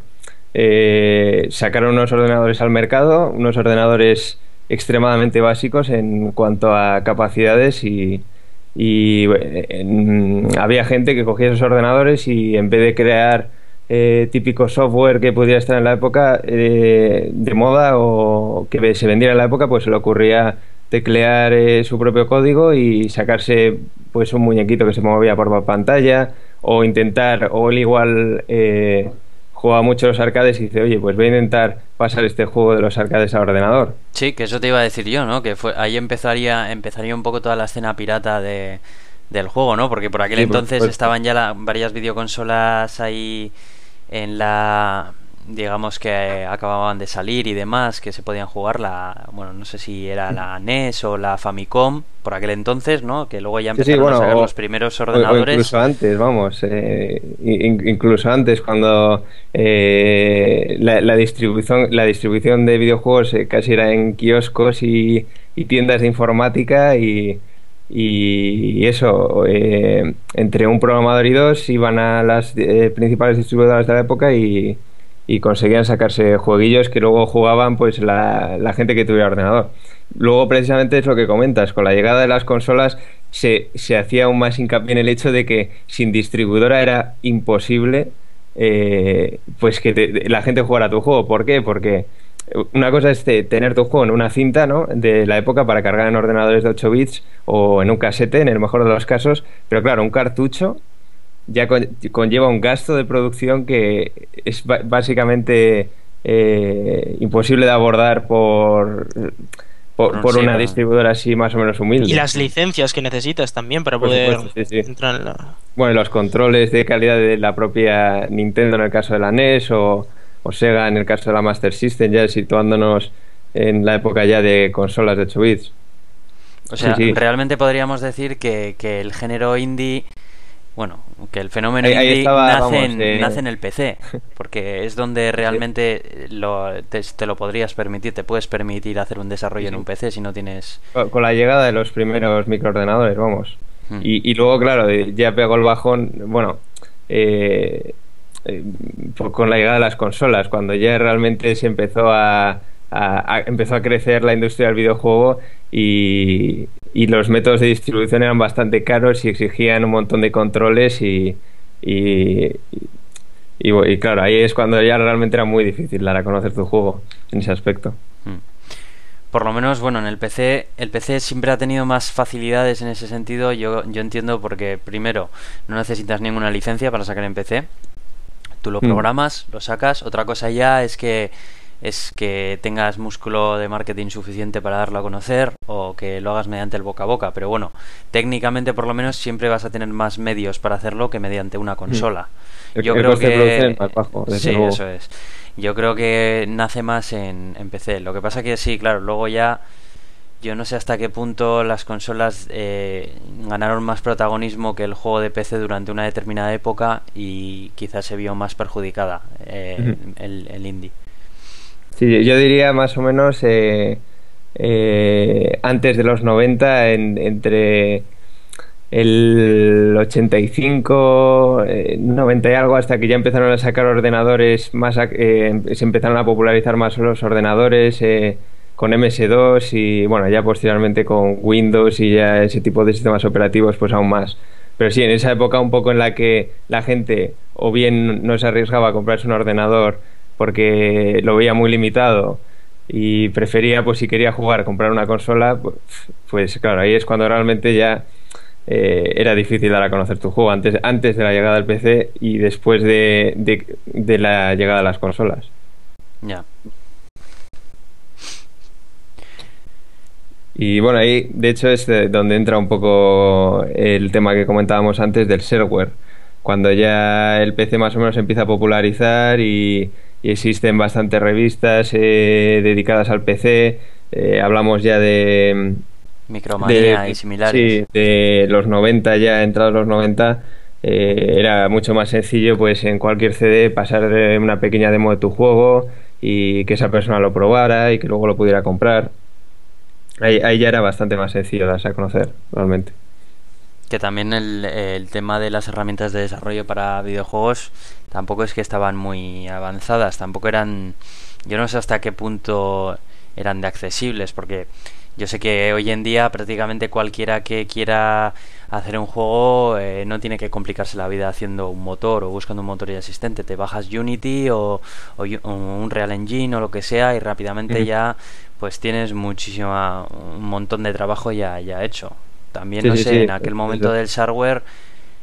eh, sacaron unos ordenadores al mercado, unos ordenadores extremadamente básicos en cuanto a capacidades y, y, eh, en- había gente que cogía esos ordenadores y en vez de crear eh, típico software que pudiera estar en la época eh, de moda o que se vendiera en la época, pues se le ocurría teclear eh, su propio código y sacarse pues un muñequito que se movía por pantalla o intentar o él igual eh, juega mucho los arcades y dice oye pues voy a intentar pasar este juego de los arcades a ordenador Sí, que eso te iba a decir yo, ¿no? Que fue, ahí empezaría, empezaría un poco toda la escena pirata de, del juego, ¿no? Porque por aquel Sí, entonces estaban ya la- varias videoconsolas ahí en la digamos que acababan de salir y demás, que se podían jugar la, bueno, no sé si era la NES o la Famicom por aquel entonces, ¿no? Que luego ya Sí, sí, empezaron bueno, a sacar o- los primeros o ordenadores. incluso antes, vamos, eh, in- incluso antes cuando eh, la, la distribución la distribución de videojuegos eh, casi era en kioscos y, y tiendas de informática y, y eso eh, entre un programador y dos iban a las eh, principales distribuidoras de la época y, y conseguían sacarse jueguillos que luego jugaban pues la, gente que tuviera ordenador. Luego precisamente es lo que comentas, con la llegada de las consolas se, se hacía aún más hincapié en el hecho de que sin distribuidora era imposible eh, pues que la gente jugara tu juego. ¿Por qué? Porque una cosa es te- tener tu juego en una cinta ¿no? de la época para cargar en ordenadores de 8 bits o en un casete, en el mejor de los casos, pero claro, un cartucho ya con- conlleva un gasto de producción que es básicamente eh, imposible de abordar por, por, Por por sí, una distribuidora así más o menos humilde. Y las licencias que necesitas también para Por poder supuesto, sí, sí. entrar en la... Bueno, y los controles de calidad de la propia Nintendo en el caso de la NES o, o Sega en el caso de la Master System, ya situándonos en la época ya de consolas de 8 bits. O sea, Sí, sí. realmente podríamos decir que, que el género indie, bueno, que el fenómeno Ahí- ahí indie estaba, nace, vamos, en, eh, nace en el PC, porque es donde realmente lo, te, te lo podrías permitir, te puedes permitir hacer un desarrollo Sí, en un PC si no tienes... Con con la llegada de los primeros microordenadores, vamos. Hmm. Y, y luego, claro, eh, ya pegó el bajón, bueno, eh, eh, por- con la llegada de las consolas, cuando ya realmente se empezó a, a- a- empezó a crecer la industria del videojuego y, y los métodos de distribución eran bastante caros y exigían un montón de controles y, y, y- claro, ahí es cuando ya realmente era muy difícil dar a conocer tu juego en ese aspecto. Mm. Por lo menos, bueno, en el PC, el PC siempre ha tenido más facilidades en ese sentido. Yo, yo entiendo porque, primero, no necesitas ninguna licencia para sacar en PC. Tú lo Mm. programas, lo sacas. Otra cosa ya es que es que tengas músculo de marketing suficiente para darlo a conocer o que lo hagas mediante el boca a boca. Pero bueno, técnicamente por lo menos siempre vas a tener más medios para hacerlo que mediante una consola. El- Yo el creo que más bajo, sí, luego. eso es. Yo creo que nace más en, en PC. Lo que pasa que sí, claro, luego ya yo no sé hasta qué punto las consolas eh, ganaron más protagonismo que el juego de PC durante una determinada época y quizás se vio más perjudicada eh, el, el indie. Sí, yo diría más o menos eh, eh, antes de los 90, en- entre el 85, eh, 90 y algo, hasta que ya empezaron a sacar ordenadores más, eh, se empezaron a popularizar más los ordenadores eh, con MS2 y bueno, ya posteriormente con Windows y ya ese tipo de sistemas operativos, pues aún más. Pero sí, en esa época un poco en la que la gente o bien no se arriesgaba a comprarse un ordenador porque lo veía muy limitado y prefería, pues si quería jugar, comprar una consola, pues, pues claro, ahí es cuando realmente ya eh, era difícil dar a conocer tu juego, antes, antes de la llegada del PC y después de, de- de la llegada de las consolas. Ya. Y bueno, ahí de hecho es de donde entra un poco el tema que comentábamos antes del shareware. Cuando ya el PC más o menos empieza a popularizar y, y existen bastantes revistas eh, dedicadas al PC, eh, hablamos ya de, Micromanía de- y similares. Sí, de los 90 ya, entrados los 90, eh, era mucho más sencillo pues en cualquier CD pasar de una pequeña demo de tu juego y que esa persona lo probara y que luego lo pudiera comprar. Ahí, ahí ya era bastante más sencillo darse a conocer, realmente. Que también el, el tema de las herramientas de desarrollo para videojuegos tampoco es que estaban muy avanzadas, tampoco eran, yo no sé hasta qué punto eran de accesibles, porque yo sé que hoy en día prácticamente cualquiera que quiera hacer un juego eh, no tiene que complicarse la vida haciendo un motor o buscando un motor ya existente, te bajas Unity o, o Yu- o un Real Engine o lo que sea y rápidamente ya pues tienes muchísima un montón de trabajo ya, ya hecho. También, Sí, no sí, sé, sí, en aquel momento del hardware,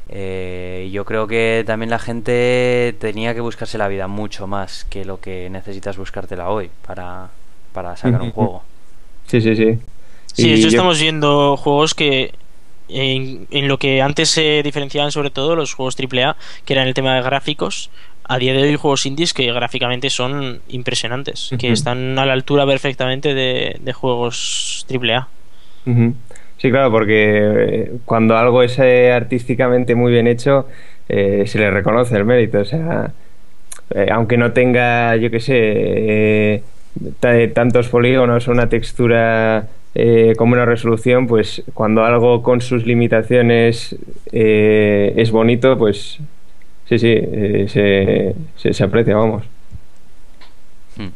eh, yo creo que también la gente tenía que buscarse la vida mucho más que lo que necesitas buscártela hoy para, para sacar un juego. Sí, sí, sí. Sí, yo- estamos viendo juegos que en, en lo que antes se diferenciaban sobre todo los juegos AAA, que eran el tema de gráficos, a día de hoy juegos indies que gráficamente son impresionantes, que están a la altura perfectamente de, de juegos AAA. Ujú. Sí, claro, porque eh, cuando algo es eh, artísticamente muy bien hecho, eh, se le reconoce el mérito. O sea, eh, aunque no tenga, yo qué sé, ta- tantos polígonos o una textura con buena resolución, pues cuando algo con sus limitaciones es bonito, pues sí, sí, se, se, se aprecia, vamos. Hmm.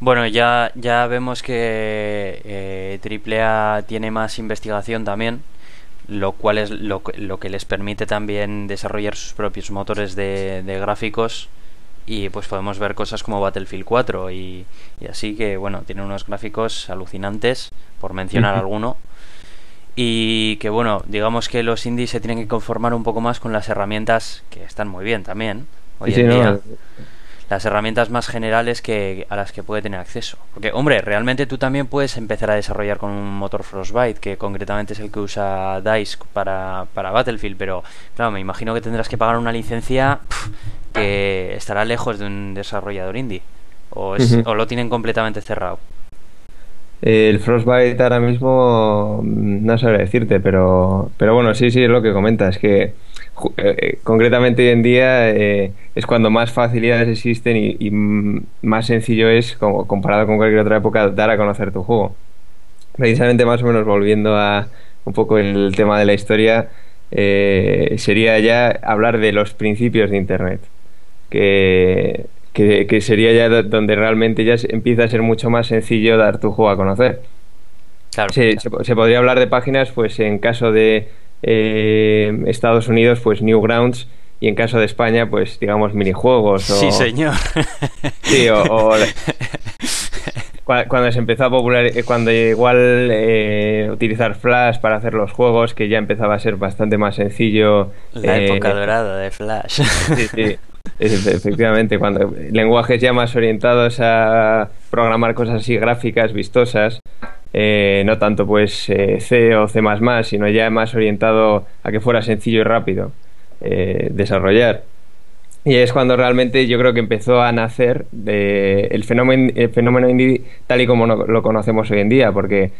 Bueno, ya, ya vemos que eh, AAA tiene más investigación también, lo cual es lo, que- lo que les permite también desarrollar sus propios motores de, de gráficos y pues podemos ver cosas como Battlefield 4 y, y así que bueno, tiene unos gráficos alucinantes, por mencionar alguno. Y que bueno, digamos que los indies se tienen que conformar un poco más con las herramientas que están muy bien también hoy Sí, en sí, no, día las herramientas más generales que a las que puede tener acceso. Porque, hombre, realmente tú también puedes empezar a desarrollar con un motor Frostbite, que concretamente es el que usa DICE para, para Battlefield, pero claro, me imagino que tendrás que pagar una licencia que estará lejos de un desarrollador indie. O, es- o lo tienen completamente cerrado. El Frostbite ahora mismo no sabré decirte, pero, pero bueno, sí, sí, es lo que comentas, que eh, eh, concretamente hoy en día eh, es cuando más facilidades existen y, y, más sencillo es, como comparado con cualquier otra época, dar a conocer tu juego. Precisamente más o menos volviendo a un poco el tema de la historia, eh, sería ya hablar de los principios de Internet, que, que, que sería ya do- donde realmente ya empieza a ser mucho más sencillo dar tu juego a conocer. Claro. Se, se po- se podría hablar de páginas, pues en caso de eh, Estados Unidos, pues Newgrounds, y en caso de España, pues digamos minijuegos. O, Sí, señor. Sí, o, o- cua- cuando se empezó a popular, eh, cuando igual eh, utilizar Flash para hacer los juegos, que ya empezaba a ser bastante más sencillo. La eh, época dorada de Flash. Sí, sí. Efectivamente, cuando lenguajes ya más orientados a programar cosas así gráficas, vistosas, eh, no tanto pues eh, C o C++, sino ya más orientado a que fuera sencillo y rápido eh, desarrollar. Y es cuando realmente yo creo que empezó a nacer el, fenómeno, el tal y como no- lo conocemos hoy en día, porque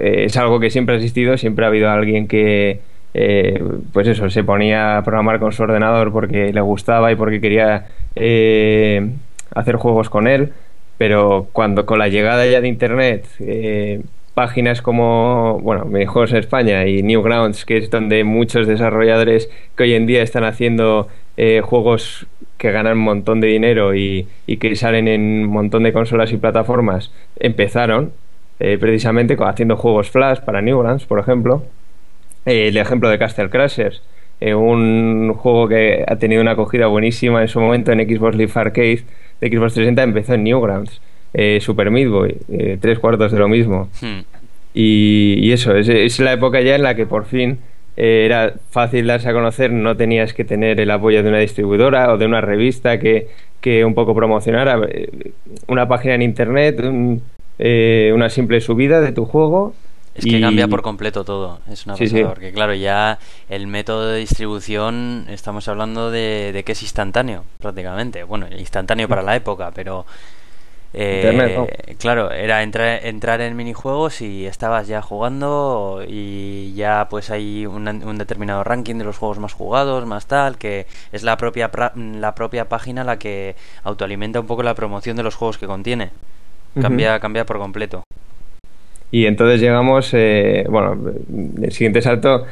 es algo que siempre ha existido, siempre ha habido alguien que, eh, pues eso, se ponía a programar con su ordenador porque le gustaba y porque quería eh, hacer juegos con él, pero cuando con la llegada ya de Internet, eh, páginas como, bueno, Minijuegos en España y Newgrounds, que es donde muchos desarrolladores que hoy en día están haciendo eh, juegos que ganan un montón de dinero y, y que salen en un montón de consolas y plataformas, empezaron eh, precisamente haciendo juegos Flash para Newgrounds, por ejemplo. Eh, el ejemplo de Castle Crashers, eh, un juego que ha tenido una acogida buenísima en su momento en Xbox Live Arcade de Xbox 360, empezó en Newgrounds. Eh, Super Meat Boy, eh, tres cuartos de lo mismo. Hmm. Y, y eso, es, es la época ya en la que por fin era fácil darse a conocer, no tenías que tener el apoyo de una distribuidora o de una revista que, que un poco promocionara una página en internet, un- eh, una simple subida de tu juego. Es que y- cambia por completo todo. Es una Sí, pasada, sí. porque claro, ya el método de distribución, estamos hablando de, de que es instantáneo, prácticamente. Bueno, instantáneo para la época, pero... eh, Internet, ¿no? Claro, era entrar, entrar en minijuegos y estabas ya jugando y ya pues hay un, un determinado ranking de los juegos más jugados, más tal, que es la propia, pra- la propia página la que autoalimenta un poco la promoción de los juegos que contiene. Cambia, cambia por completo. Y entonces llegamos, eh, bueno, el siguiente salto,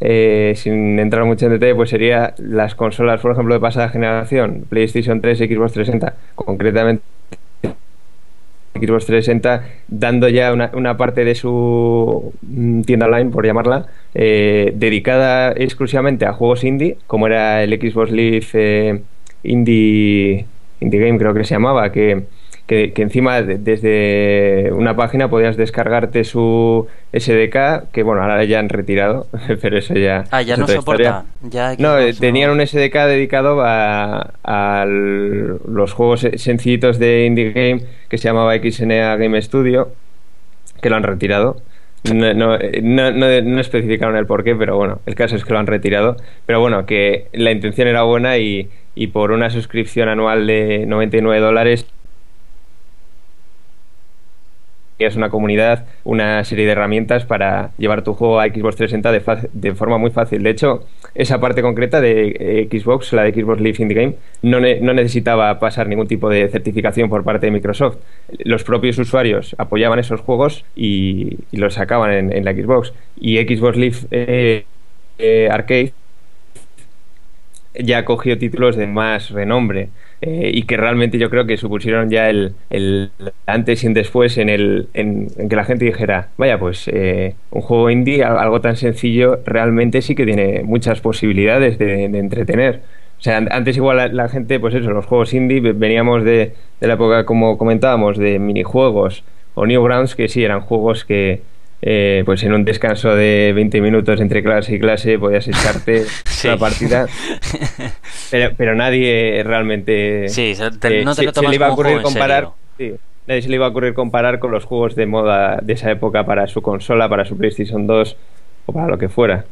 eh, sin entrar mucho en detalle, pues sería las consolas, por ejemplo, de pasada generación, PlayStation 3 y Xbox 360, concretamente Xbox 360, dando ya una, una parte de su mm, tienda online, por llamarla, eh, dedicada exclusivamente a juegos indie, como era el Xbox Live eh, Indie, Indie Game, creo que se llamaba, que, que, que encima de- desde una página podías descargarte su SDK, que bueno, ahora ya han retirado, pero eso ya. Ah, ya no soporta. Ya No, eh, Xbox tenían no- un SDK dedicado a, los juegos sencillitos de Indie Game que se llamaba XNA Game Studio, que lo han retirado. No, no, eh, no, no- no especificaron el porqué, pero bueno, el caso es que lo han retirado. Pero bueno, que la intención era buena y, y por una suscripción anual de 99 dólares es una comunidad, una serie de herramientas para llevar tu juego a Xbox 360 de, forma muy fácil. De hecho, esa parte concreta de eh, Xbox, la de Xbox Live Indie Game, no, no necesitaba pasar ningún tipo de certificación por parte de Microsoft. Los propios usuarios apoyaban esos juegos y, los sacaban en, en la Xbox. Y Xbox Live eh, eh, Arcade ya cogió títulos de más renombre eh, y que realmente yo creo que supusieron ya el, el antes y después en, el, en, que la gente dijera, vaya, pues eh, un juego indie, al- algo tan sencillo, realmente sí que tiene muchas posibilidades de, entretener. O sea, an- antes igual la, la gente, pues eso, los juegos indie ve- veníamos de, de la época, como comentábamos, de minijuegos o Newgrounds, que sí, eran juegos que... eh, pues en un descanso de 20 minutos entre clase y clase podías echarte Sí. una partida pero, pero nadie realmente. Sí, te- eh, no te se- lo se tomas le iba a ocurrir comparar. sí, nadie se le iba a ocurrir comparar con los juegos de moda de esa época para su consola, para su PlayStation 2 o para lo que fuera.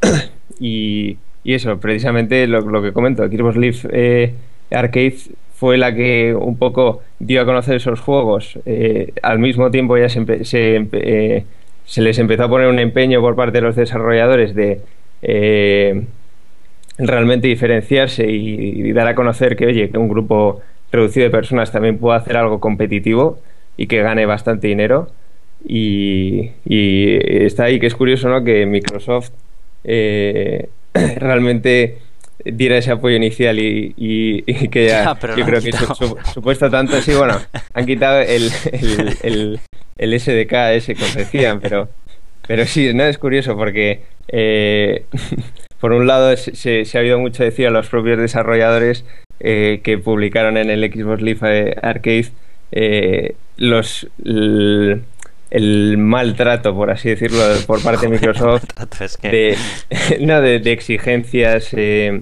y, y eso, precisamente lo, lo que comento, Xbox Live eh, Arcade fue la que un poco dio a conocer esos juegos. Eh, al mismo tiempo ya se, empe- se, empe- eh, se les empezó a poner un empeño por parte de los desarrolladores de eh, realmente diferenciarse y, dar a conocer que, oye, que un grupo reducido de personas también puede hacer algo competitivo y que gane bastante dinero. Y, y está ahí que es curioso, ¿no? Que Microsoft eh, realmente diera ese apoyo inicial y, y- y que ya, Ya, pero yo creo que su, supuesto tanto sí bueno han quitado el, el, el, el SDK ese que decían pero pero sí no es curioso porque eh, por un lado se, ha habido mucho decir a los propios desarrolladores eh, que publicaron en el Xbox Live Arcade eh, los el maltrato por así decirlo por parte de Microsoft Trato, es que- de, no, de, de exigencias, eh,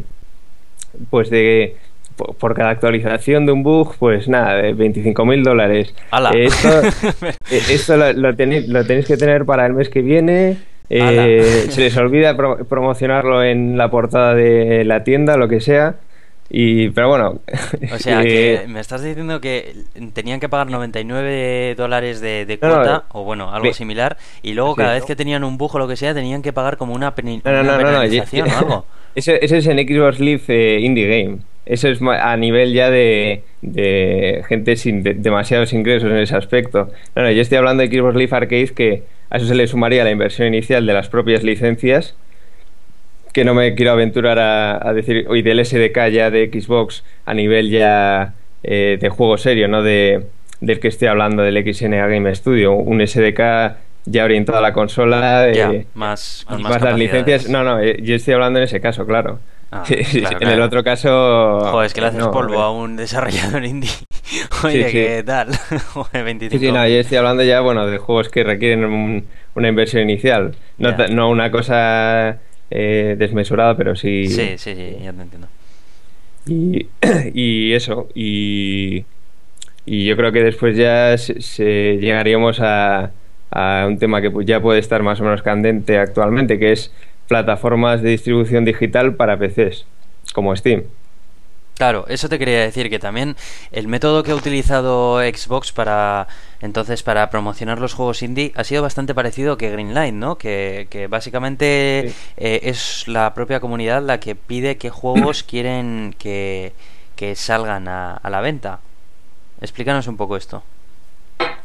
pues de por, por cada actualización de un bug, pues nada, de 25 mil dólares. Eh, esto eh, esto lo, lo tenéis, lo tenéis que tener para el mes que viene. eh, se les olvida pro- promocionarlo en la portada de la tienda, lo que sea. Y, pero bueno. O sea, eh, que me estás diciendo que tenían que pagar 99 dólares de, de No, no, cuota, eh, o bueno, algo similar, y luego cada ¿no? vez que tenían un bug o lo que sea, tenían que pagar como una, peni- No, no, una no, no, no, penalización o algo. Ese, ese es en Xbox Live eh, Indie Game. Eso es a nivel ya de, de gente sin de- demasiados ingresos en ese aspecto. No, no, yo estoy hablando de Xbox Live Arcade que a eso se le sumaría la inversión inicial de las propias licencias que no me quiero aventurar a, a decir, hoy del SDK ya de Xbox a nivel ya eh, de juego serio, no de, del que estoy hablando del XNA Game Studio, un SDK ya orientado a la consola, Ya, eh, más, más más las licencias. No, no, eh, yo estoy hablando en ese caso, claro. Ah, Sí, sí, claro, en el otro caso. Joder, es que le haces no, polvo hombre. a un desarrollador indie. Oye, sí. ¿qué tal? Joder, 25. Sí, sí, no, yo estoy hablando ya, bueno, de juegos que requieren un- una inversión inicial. No, no una cosa eh, desmesurada, pero sí. Sí, sí, sí, ya te entiendo. Y, y eso, y, y yo creo que después ya se, se llegaríamos a, a un tema que ya puede estar más o menos candente actualmente, que es plataformas de distribución digital para PCs, como Steam. Claro, eso te quería decir que también el método que ha utilizado Xbox para entonces para promocionar los juegos indie ha sido bastante parecido que Greenlight, ¿no? Que, que básicamente Sí. eh, es la propia comunidad la que pide qué juegos quieren que, que salgan a, a la venta. Explícanos un poco esto.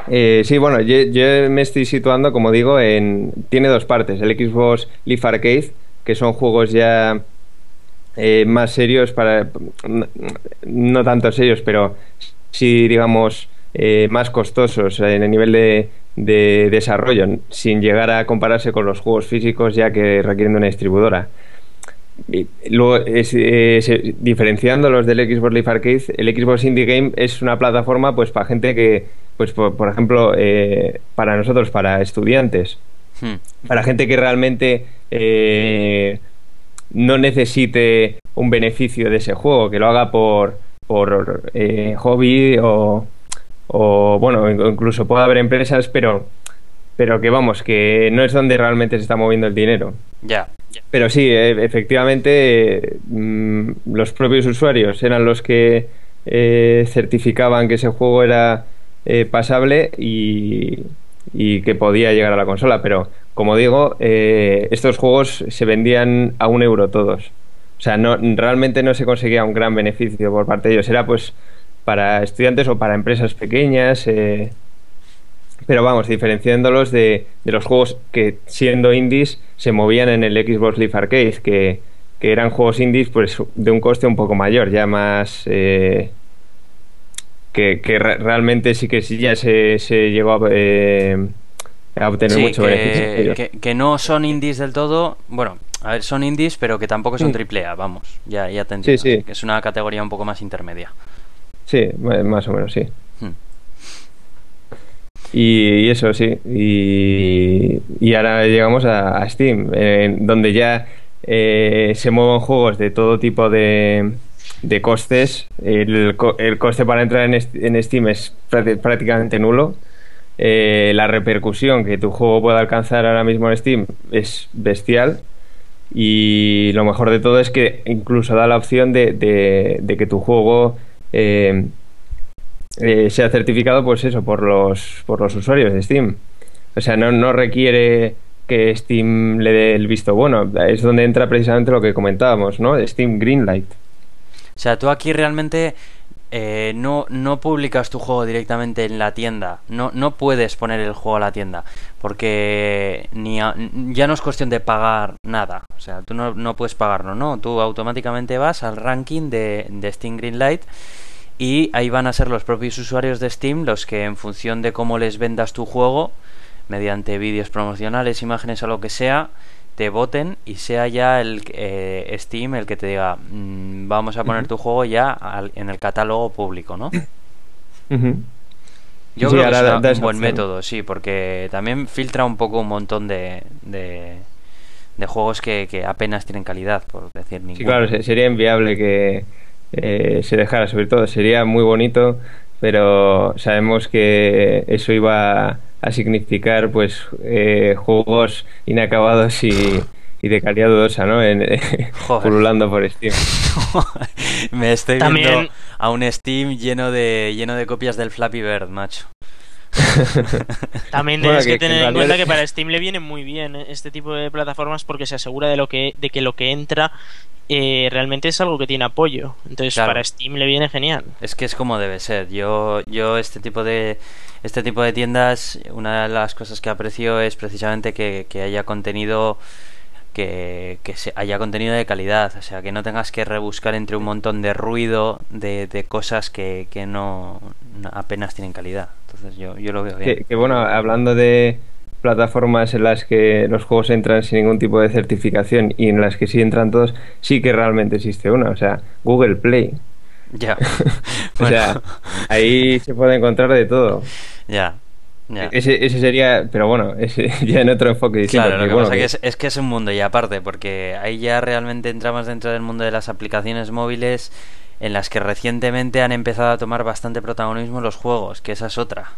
Eh, sí, bueno, yo, yo me estoy situando, como digo, en. Tiene dos partes: el Xbox Live Arcade, que son juegos ya eh, más serios para. No, tanto serios, pero sí, digamos, eh, más costosos en el nivel de, de desarrollo, sin llegar a compararse con los juegos físicos ya que requieren de una distribuidora. Y luego, es- eh, se- diferenciándolos del Xbox Live Arcade, el Xbox Indie Game es una plataforma pues para gente que, pues por, por ejemplo, eh, para nosotros, para estudiantes, Hmm. para gente que realmente eh, no necesite un beneficio de ese juego, que lo haga por, por eh, hobby o, o, bueno, incluso puede haber empresas, pero pero que vamos, que no es donde realmente se está moviendo el dinero. Ya. Pero sí, e- efectivamente, mm, los propios usuarios eran los que eh, certificaban que ese juego era eh, pasable y, y que podía llegar a la consola. Pero, como digo, eh, estos juegos se vendían a un euro todos. O sea, no, realmente no se conseguía un gran beneficio por parte de ellos. Era pues para estudiantes o para empresas pequeñas. eh, pero vamos, diferenciándolos de, de los juegos que siendo indies se movían en el Xbox Live Arcade, que, que eran juegos indies pues de un coste un poco mayor, ya más... eh, que, que re- realmente sí que sí ya se, se llegó a, eh, a obtener Sí, mucho que, que, que no son indies del todo. Bueno, a ver, son indies, pero que tampoco son Sí. triple A, vamos. Ya, ya te Sí, entiendo. sí. Que es una categoría un poco más intermedia. Sí, más o menos, sí. Hmm. Y, y eso, sí. Y, y ahora llegamos a, a Steam, eh, donde ya eh, se mueven juegos de todo tipo de, de costes. El, el coste para entrar en, en Steam es prácti- prácticamente nulo. Eh, la repercusión que tu juego puede alcanzar ahora mismo en Steam es bestial. Y lo mejor de todo es que incluso da la opción de, que tu juego eh, eh, sea certificado, pues eso, por los, usuarios de Steam. O sea, no, no requiere que Steam le dé el visto bueno. Es donde entra precisamente lo que comentábamos, ¿no? Steam Greenlight. O sea, tú aquí realmente eh, no, no publicas tu juego directamente en la tienda. No, no puedes poner el juego a la tienda. Porque ni a- ya no es cuestión de pagar nada. O sea, tú no, no puedes pagarlo, ¿no? Tú automáticamente vas al ranking de, de Steam Greenlight. Y ahí van a ser los propios usuarios de Steam los que en función de cómo les vendas tu juego, mediante vídeos promocionales, imágenes o lo que sea, te voten y sea ya el eh, Steam el que te diga "Mm, vamos a poner tu juego ya al- en el catálogo público, ¿no? Yo Sí, creo que es un buen opción. método, sí, porque también filtra un poco un montón de, de, de juegos que, que apenas tienen calidad, por decir ninguno. Sí, claro, se- sería inviable que eh, se dejara, sobre todo. Sería muy bonito, pero sabemos que eso iba a significar pues eh, juegos inacabados y, y de calidad dudosa, ¿no? En, Joder. pululando por Steam. Me estoy También- viendo a un Steam lleno de lleno de copias del Flappy Bird, macho. También Bueno, tienes que, que- que tener en en cuenta que para Steam le viene muy bien eh, este tipo de plataformas porque se asegura de lo que de que lo que entra eh, realmente es algo que tiene apoyo. Entonces Claro. para Steam le viene genial. Es que es como debe ser. Yo, yo este tipo de este tipo de tiendas, una de las cosas que aprecio es precisamente que, que haya contenido que, que se, haya contenido de calidad, o sea, que no tengas que rebuscar entre un montón de ruido de, de cosas que, que no, no- apenas tienen calidad. Entonces yo, yo lo veo bien. Que, que, bueno, hablando de plataformas en las que los juegos entran sin ningún tipo de certificación y en las que sí entran todos, sí que realmente existe una, o sea, Google Play. Ya. O Bueno, sea, ahí se puede encontrar de todo. ya. ya. Ese, ese sería, pero bueno, ese ya en otro enfoque distinto. Claro, lo que bueno, pasa que- que es, es que es un mundo y aparte, porque ahí ya realmente entramos dentro del mundo de las aplicaciones móviles en las que recientemente han empezado a tomar bastante protagonismo los juegos, que esa es otra.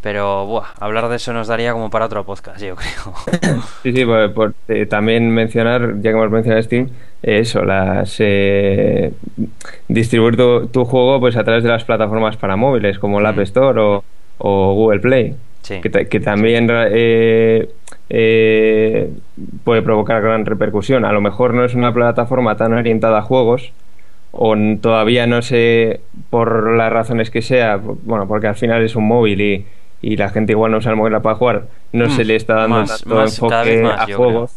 Pero, buah, hablar de eso nos daría como para otro podcast, yo creo. Sí, sí, por, por, eh, también mencionar, ya que hemos mencionado Steam, eh, eso, las eh, distribuir tu, tu juego pues a través de las plataformas para móviles como la App Mm. Store o, o Google Play, Sí. que, ta- que también eh, eh, puede provocar gran repercusión. A lo mejor no es una plataforma tan orientada a juegos o todavía no sé por las razones que sea, bueno, porque al final es un móvil y, y la gente igual no usa el móvil para jugar, no Mm, se le está dando más- tanto más- enfoque más, a juegos.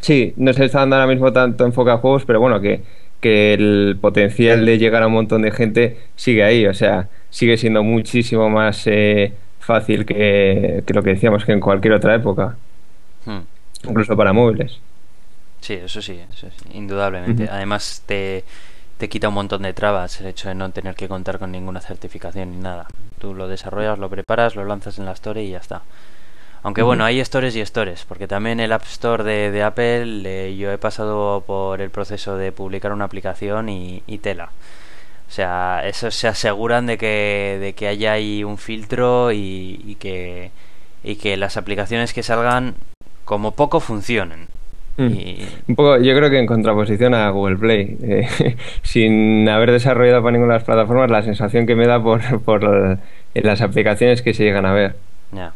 Sí, no se le está dando ahora mismo tanto enfoque a juegos, pero bueno, que, que el potencial de llegar a un montón de gente sigue ahí, o sea, sigue siendo muchísimo más eh, fácil que, que lo que decíamos que en cualquier otra época, Hmm. incluso para móviles. Sí, eso sí, eso sí, indudablemente. Además, te, te quita un montón de trabas el hecho de no tener que contar con ninguna certificación ni nada. Tú lo desarrollas, lo preparas, lo lanzas en la Store y ya está. Aunque bueno, hay stores y stores, porque también el App Store de, de Apple, eh, yo he pasado por el proceso de publicar una aplicación y, y tela. O sea, eso se aseguran de que, de que haya ahí un filtro y, y que, y que las aplicaciones que salgan como poco funcionen. Y Un poco, yo creo que en contraposición a Google Play, eh, sin haber desarrollado para ninguna de las plataformas, la sensación que me da por, por la- las aplicaciones que se llegan a ver. ya.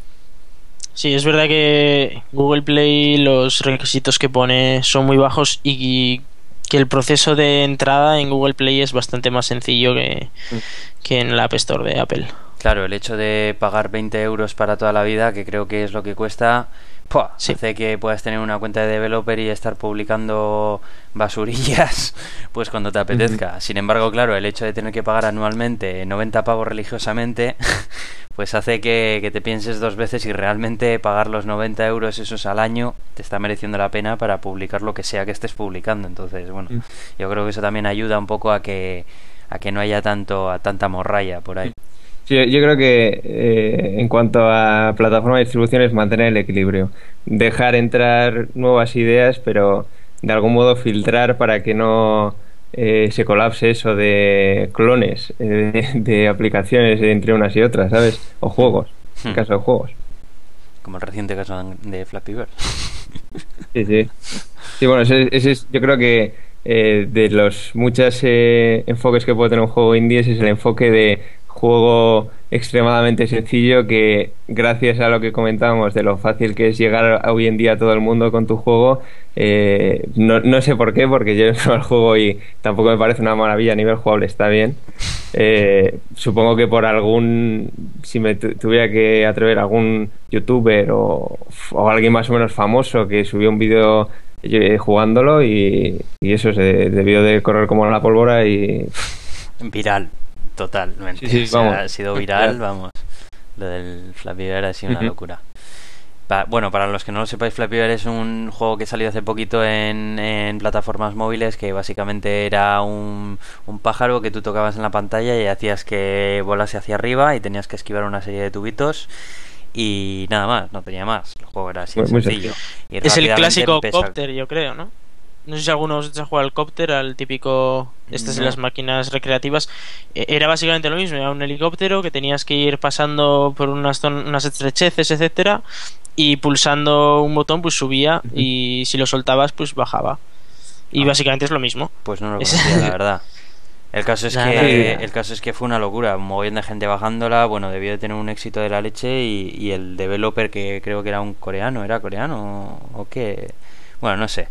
Sí, es verdad que Google Play los requisitos que pone son muy bajos y que el proceso de entrada en Google Play es bastante más sencillo que, Mm. que en la App Store de Apple. Claro, el hecho de pagar 20 euros para toda la vida, que creo que es lo que cuesta, ¡pua! Sí. hace que puedas tener una cuenta de developer y estar publicando basurillas pues cuando te apetezca. Sin embargo, claro, el hecho de tener que pagar anualmente 90 pavos religiosamente, pues hace que, que te pienses dos veces si realmente pagar los 90 euros esos al año te está mereciendo la pena para publicar lo que sea que estés publicando. Entonces, bueno, Mm. yo creo que eso también ayuda un poco a que a que no haya tanto a tanta morralla por ahí. Sí, yo creo que eh, en cuanto a plataforma de distribución es mantener el equilibrio. Dejar entrar nuevas ideas, pero de algún modo filtrar para que no eh, se colapse eso de clones eh, de, de aplicaciones entre unas y otras, ¿sabes? O juegos, en Hmm. caso de juegos. Como el reciente caso de Flappy Bird. Sí, sí. Sí, bueno, ese, ese es, yo creo que eh, de los muchos eh, enfoques que puede tener un juego indie, ese es el enfoque de juego extremadamente sencillo que gracias a lo que comentábamos de lo fácil que es llegar hoy en día a todo el mundo con tu juego, eh, no, no sé por qué, porque yo no el juego y tampoco me parece una maravilla a nivel jugable, está bien. Eh, supongo que por algún, si me tu- tuviera que atrever, algún youtuber o, o alguien más o menos famoso que subió un vídeo eh, jugándolo y, y eso se debió de correr como la pólvora y Viral, totalmente. Sí, sí, O sea, vamos. ha sido viral, vamos. Lo del Flappy Bird ha sido una locura. Pa- bueno, para los que no lo sepáis, Flappy Bird es un juego que salió hace poquito en, en plataformas móviles que básicamente era un, un pájaro que tú tocabas en la pantalla y hacías que volase hacia arriba y tenías que esquivar una serie de tubitos y nada más, no tenía más. El juego era así de Muy- muy sencillo. Y Es el clásico copter, yo creo, ¿no? No sé si algunos han jugado al copter, al típico. Estas de No. las máquinas recreativas. E- Era básicamente lo mismo, era un helicóptero que tenías que ir pasando por unas, unas estrecheces, etcétera Y pulsando un botón, pues subía. Y si lo soltabas, pues bajaba. Y Ah. básicamente es lo mismo. Pues no lo conocía, la verdad. El caso es Nada. que el caso es que fue una locura, un mogollón de gente bajándola, bueno, debió de tener un éxito de la leche y, y el developer que creo que era un coreano, ¿era coreano o qué? Bueno, no sé.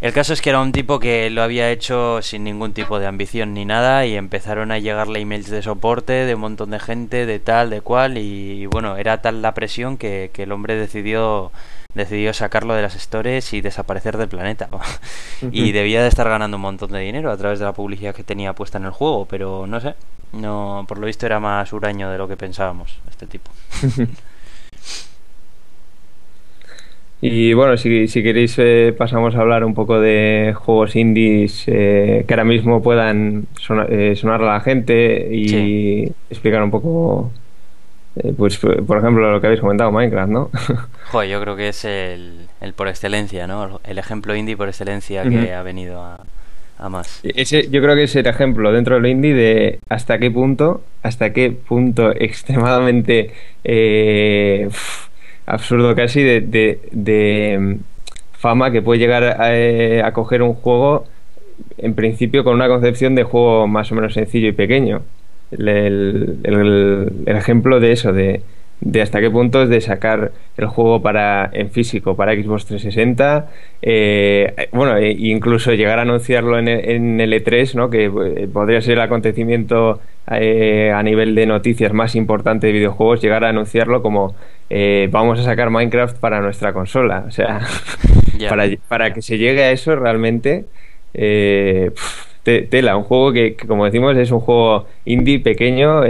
El caso es que era un tipo que lo había hecho sin ningún tipo de ambición ni nada y empezaron a llegarle emails de soporte de un montón de gente, de tal, de cual y bueno, era tal la presión que, que el hombre decidió decidió sacarlo de las stores y desaparecer del planeta. y debía de estar ganando un montón de dinero a través de la publicidad que tenía puesta en el juego, pero no sé. No, por lo visto era más huraño de lo que pensábamos este tipo. Y bueno, si, si queréis eh, pasamos a hablar un poco de juegos indies eh, que ahora mismo puedan sona- eh, sonar a la gente y Sí. explicar un poco, eh, pues por ejemplo lo que habéis comentado, Minecraft, ¿no? Joder, yo creo que es el, el por excelencia, ¿no? El ejemplo indie por excelencia que ha venido a, a más. Ese, yo creo que es el ejemplo dentro del indie de hasta qué punto, hasta qué punto extremadamente eh, uf, absurdo casi de, de- de, mm, fama que puede llegar a, eh, a coger un juego en principio con una concepción de juego más o menos sencillo y pequeño. El, el- ejemplo de eso, de, de hasta qué punto es de sacar el juego para en físico para Xbox 360, eh, bueno, e incluso llegar a anunciarlo en el, en el E3, ¿no? que eh, podría ser el acontecimiento eh, a nivel de noticias más importante de videojuegos, llegar a anunciarlo como eh, vamos a sacar Minecraft para nuestra consola. O sea, para, para que se llegue a eso realmente, te- tela, un juego que, que, como decimos, es un juego indie pequeño,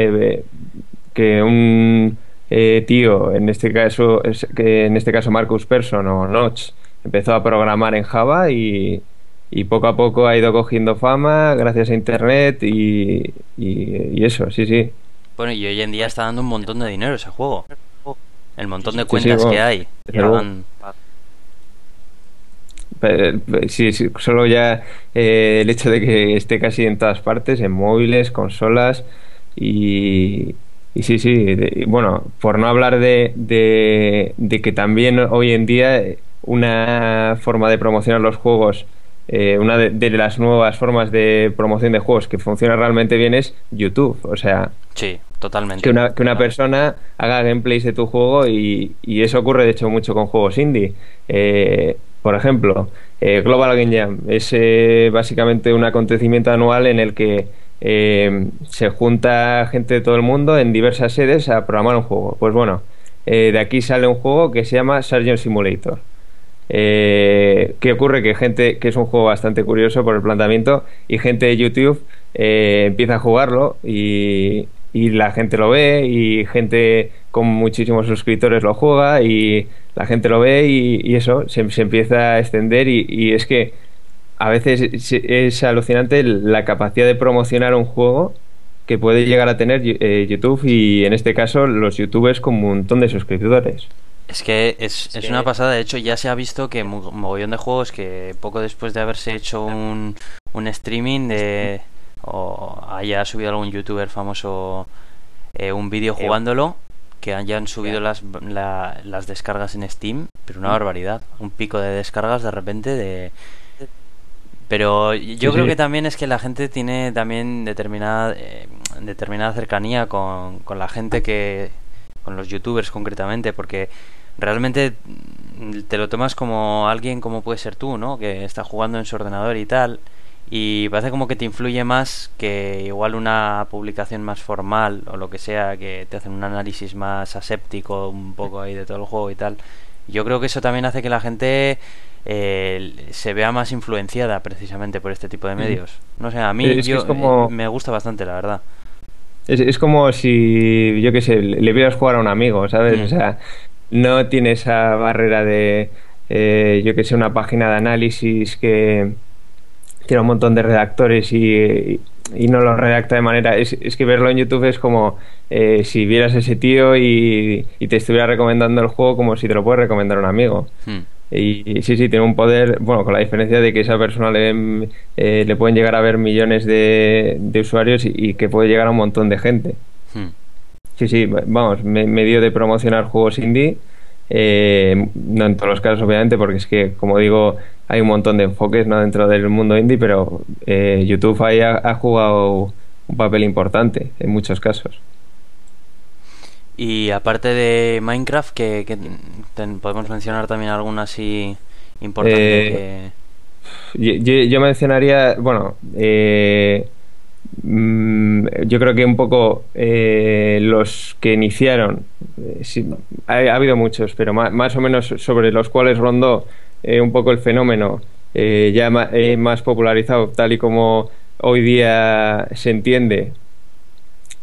que un eh, tío, en este caso, es- que en este caso Marcus Persson o Notch, empezó a programar en Java y, y poco a poco ha ido cogiendo fama gracias a Internet y, y- y eso, sí, sí. Bueno, y hoy en día está dando un montón de dinero ese juego. El montón de Sí, sí, cuentas que hay. pe- Sí, sí, solo ya eh, el hecho de que esté casi en todas partes, en móviles, consolas y, y sí, sí, de- bueno, por no hablar de, de, de que también hoy en día una forma de promocionar los juegos, eh, una de, de las nuevas formas de promoción de juegos que funciona realmente bien es YouTube. O sea, Sí, totalmente. que una, que una persona haga gameplays de tu juego y, y eso ocurre de hecho mucho con juegos indie. Eh, por ejemplo, eh, Global Game Jam es eh, básicamente un acontecimiento anual en el que eh, se junta gente de todo el mundo en diversas sedes a programar un juego. Pues bueno, eh, de aquí sale un juego que se llama Sargent Simulator. Eh, ¿Qué ocurre? Que gente, que es un juego bastante curioso por el planteamiento, y gente de YouTube eh, empieza a jugarlo y, y la gente lo ve, y gente con muchísimos suscriptores lo juega, y la gente lo ve, y, y eso se, se empieza a extender, y, y es que a veces es, es alucinante la capacidad de promocionar un juego que puede llegar a tener eh, YouTube y en este caso los youtubers con un montón de suscriptores. Es que es, es que- una pasada. De hecho, ya se ha visto que mu- mogollón de juegos que poco después de haberse hecho un, un streaming de o haya subido algún youtuber famoso eh, un vídeo jugándolo, que hayan subido las, la- las descargas en Steam, pero una barbaridad. Un pico de descargas de repente de... Pero yo Sí, creo sí. que también es que la gente tiene también determinada eh, determinada cercanía con, con la gente que con los youtubers concretamente porque realmente mm, te lo tomas como alguien como puede ser tú, ¿no? Que está jugando en su ordenador y tal y parece como que te influye más que igual una publicación más formal o lo que sea que te hacen un análisis más aséptico un poco ahí de todo el juego y tal. Yo creo que eso también hace que la gente eh, se vea más influenciada precisamente por este tipo de medios. No sé, a mí Es yo, es como- eh, me gusta bastante, la verdad. Es, es como si, yo qué sé, le vieras jugar a un amigo, ¿sabes? Mm. O sea, no tiene esa barrera de, eh, yo que sé, una página de análisis que tiene un montón de redactores y, y no lo redacta de manera... Es, es que verlo en YouTube es como eh, si vieras a ese tío y, y te estuviera recomendando el juego como si te lo puede recomendar un amigo. Hmm. Y, y sí, sí, tiene un poder, bueno, con la diferencia de que esa persona le, ven, eh, le pueden llegar a ver millones de, de usuarios y, y que puede llegar a un montón de gente. Hmm. Sí, sí, vamos, me- medio de promocionar juegos indie, eh, no en todos los casos obviamente, porque es que, como digo, hay un montón de enfoques ¿no? dentro del mundo indie, pero eh, YouTube ahí ha, ha jugado un papel importante en muchos casos. Y aparte de Minecraft, que, que ten- podemos mencionar también alguna así importante Eh, Yo, yo- yo mencionaría, bueno, eh, mm, yo creo que un poco eh, los que iniciaron, eh, sí, ha, ha habido muchos, pero ma- más, o menos sobre los cuales rondó eh, un poco el fenómeno eh, ya más popularizado, tal y como hoy día se entiende.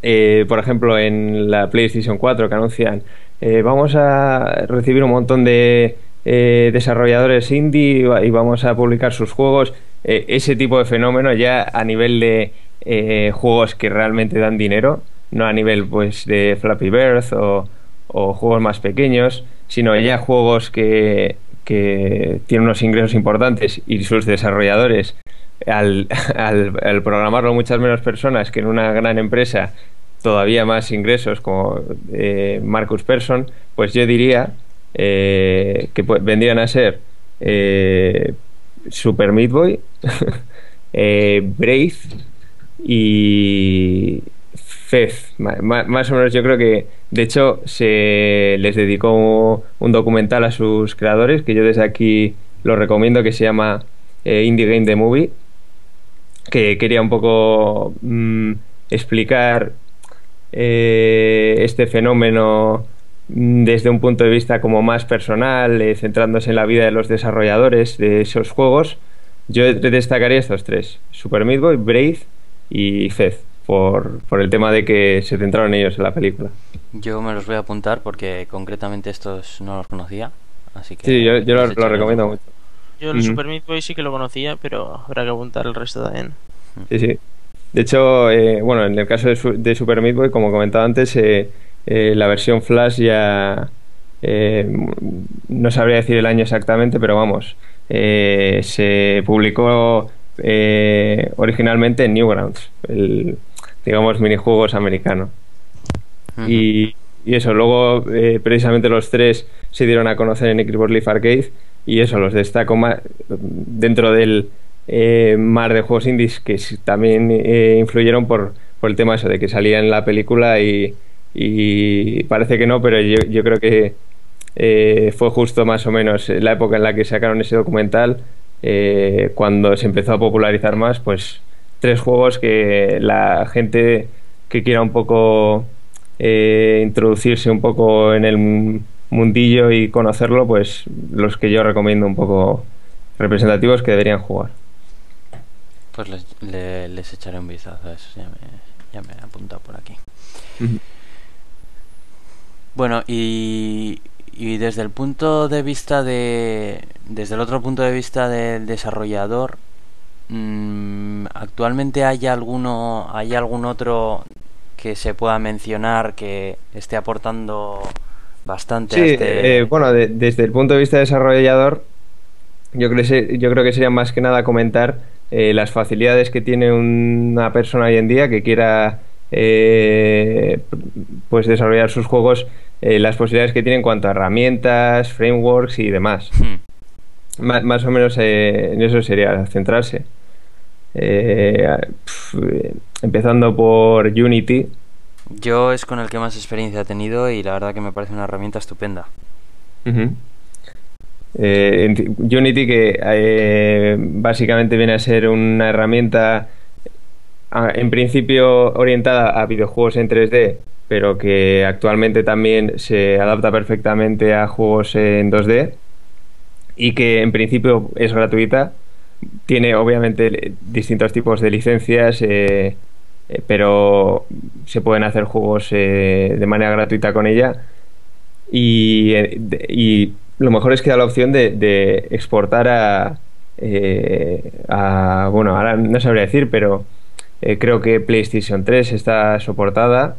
Eh, por ejemplo, en la PlayStation 4 que anuncian, eh, vamos a recibir un montón de eh, desarrolladores indie y va- y vamos a publicar sus juegos. Eh, ese tipo de fenómeno ya a nivel de eh, juegos que realmente dan dinero, no a nivel pues de Flappy Bird o, o juegos más pequeños, sino ya juegos que, que tienen unos ingresos importantes y sus desarrolladores al, programarlo muchas menos personas que en una gran empresa todavía más ingresos como eh, Marcus Persson, pues yo diría eh, que vendrían a ser eh, Super Meat Boy, Brave y Fez. Ma- más o menos yo creo que, de hecho, se les dedicó un documental a sus creadores, que yo desde aquí lo recomiendo, que se llama Indie Game The Movie, que quería un poco mm, explicar eh, este fenómeno mm, desde un punto de vista como más personal, eh, centrándose en la vida de los desarrolladores de esos juegos. Yo destacaría estos tres, Super Meat Boy, Brave y Fez, por, por el tema de que se centraron ellos en la película. Yo me los voy a apuntar porque concretamente estos no los conocía. Así que Sí, yo, yo lo, les lo echaré un recomiendo mucho. Yo el. Super Meat Boy sí que lo conocía, pero habrá que apuntar el resto también. Sí, sí. De hecho, eh, bueno, en el caso de, su- de Super Meat Boy, como comentaba antes, eh, eh, la versión Flash ya eh, no sabría decir el año exactamente, pero vamos, eh, se publicó eh, originalmente en Newgrounds, el, digamos, minijuegos americano. Y, y eso, luego eh, precisamente los tres se dieron a conocer en Xbox Live Arcade y eso, los destaco más dentro del eh, mar de juegos indies que también eh, influyeron por, por el tema eso de que salía en la película y, parece que no, pero yo, creo que eh, fue justo más o menos la época en la que sacaron ese documental eh, cuando se empezó a popularizar más, pues tres juegos que la gente que quiera un poco introducirse un poco en el mundillo y conocerlo, pues los que yo recomiendo un poco representativos que deberían jugar. Pues les, le- les echaré un vistazo a eso, ya me, ya me he apuntado por aquí. Bueno, y, y desde el punto de vista de. Desde el otro punto de vista del desarrollador, mm, ¿actualmente hay alguno. hay algún otro que se pueda mencionar que esté aportando bastante Sí, a este. eh, bueno, de- desde el punto de vista desarrollador, yo creo, que se- yo creo que sería más que nada comentar eh, las facilidades que tiene una persona hoy en día que quiera eh, pues desarrollar sus juegos, eh, las posibilidades que tiene en cuanto a herramientas, frameworks y demás. Hmm. Más o menos eh, en eso sería centrarse. Eh, eh, empezando por Unity, Yo es con el que más experiencia he tenido y la verdad que me parece una herramienta estupenda. Eh, Unity que eh, básicamente viene a ser una herramienta en principio orientada a videojuegos en 3D, pero que actualmente también se adapta perfectamente a juegos en 2D y que en principio es gratuita. Tiene obviamente distintos tipos de licencias, eh, eh, pero se pueden hacer juegos eh, de manera gratuita con ella. Y, eh, de- y lo mejor es que da la opción de, de exportar a, eh, a- Bueno, ahora no sabría decir, pero eh, creo que PlayStation 3 está soportada.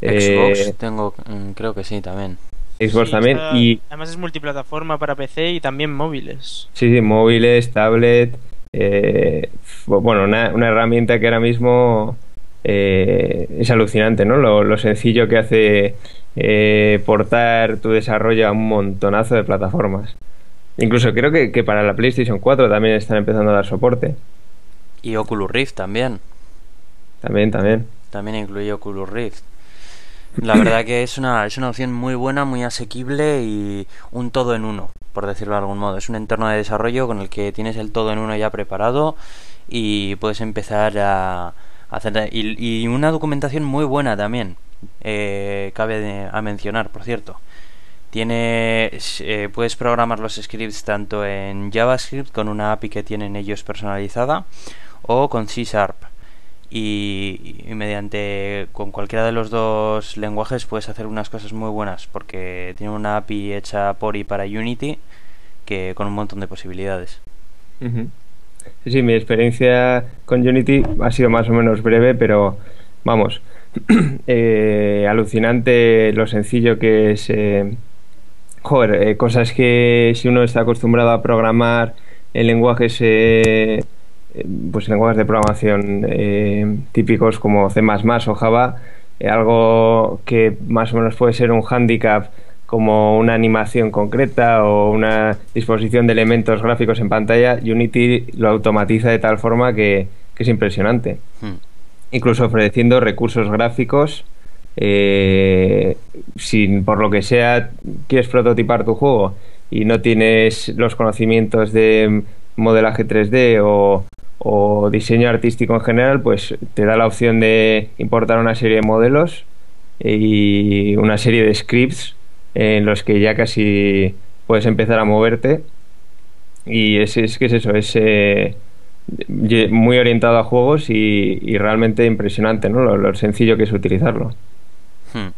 Xbox eh, tengo, mm, creo que sí también. Xbox Sí, también. está- Y Además es multiplataforma para PC y también móviles. sí, sí, móviles, tablet. eh, bueno, una, una herramienta que ahora mismo eh, es alucinante, ¿no? Lo, lo sencillo que hace eh, portar tu desarrollo a un montonazo de plataformas. Incluso creo que, que para la PlayStation 4 también están empezando a dar soporte. Y Oculus Rift también. También, también. También incluye Oculus Rift. La verdad que es una, es una opción muy buena, muy asequible y un todo en uno, por decirlo de algún modo. Es un entorno de desarrollo con el que tienes el todo en uno ya preparado y puedes empezar a. Y, y una documentación muy buena también, eh, cabe a mencionar, por cierto. Tienes, eh, puedes programar los scripts tanto en JavaScript con una API que tienen ellos personalizada o con C Sharp y, mediante con cualquiera de los dos lenguajes puedes hacer unas cosas muy buenas porque tiene una API hecha por y para Unity que con un montón de posibilidades. Ujú. Sí, sí, mi experiencia con Unity ha sido más o menos breve, pero vamos, eh, alucinante lo sencillo que es. eh, joder, eh, cosas que si uno está acostumbrado a programar en lenguajes, eh, pues lenguajes de programación típicos como C++ o Java, algo que más o menos puede ser un handicap como una animación concreta o una disposición de elementos gráficos en pantalla, Unity lo automatiza de tal forma que, que es impresionante. Hmm. Incluso ofreciendo recursos gráficos. eh, si por lo que sea quieres prototipar tu juego y no tienes los conocimientos de modelaje 3D o, o diseño artístico en general, pues te da la opción de importar una serie de modelos y una serie de scripts en los que ya casi puedes empezar a moverte. Y es, es que es eso, es eh, muy orientado a juegos y, y realmente impresionante, ¿no? Lo, lo sencillo que es utilizarlo. Hmm.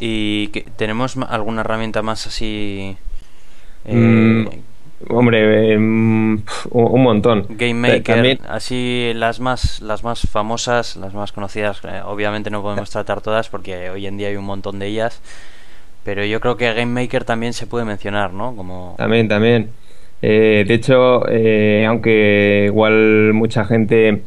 ¿Y que, tenemos alguna herramienta más así? eh, Mm, Hombre, eh, un, un montón. Game Maker, También- así las más las más famosas, las más conocidas, eh, obviamente no podemos tratar todas porque hoy en día hay un montón de ellas, pero yo creo que Game Maker también se puede mencionar, ¿no? Como También, también. Eh, de hecho, eh, aunque igual mucha gente,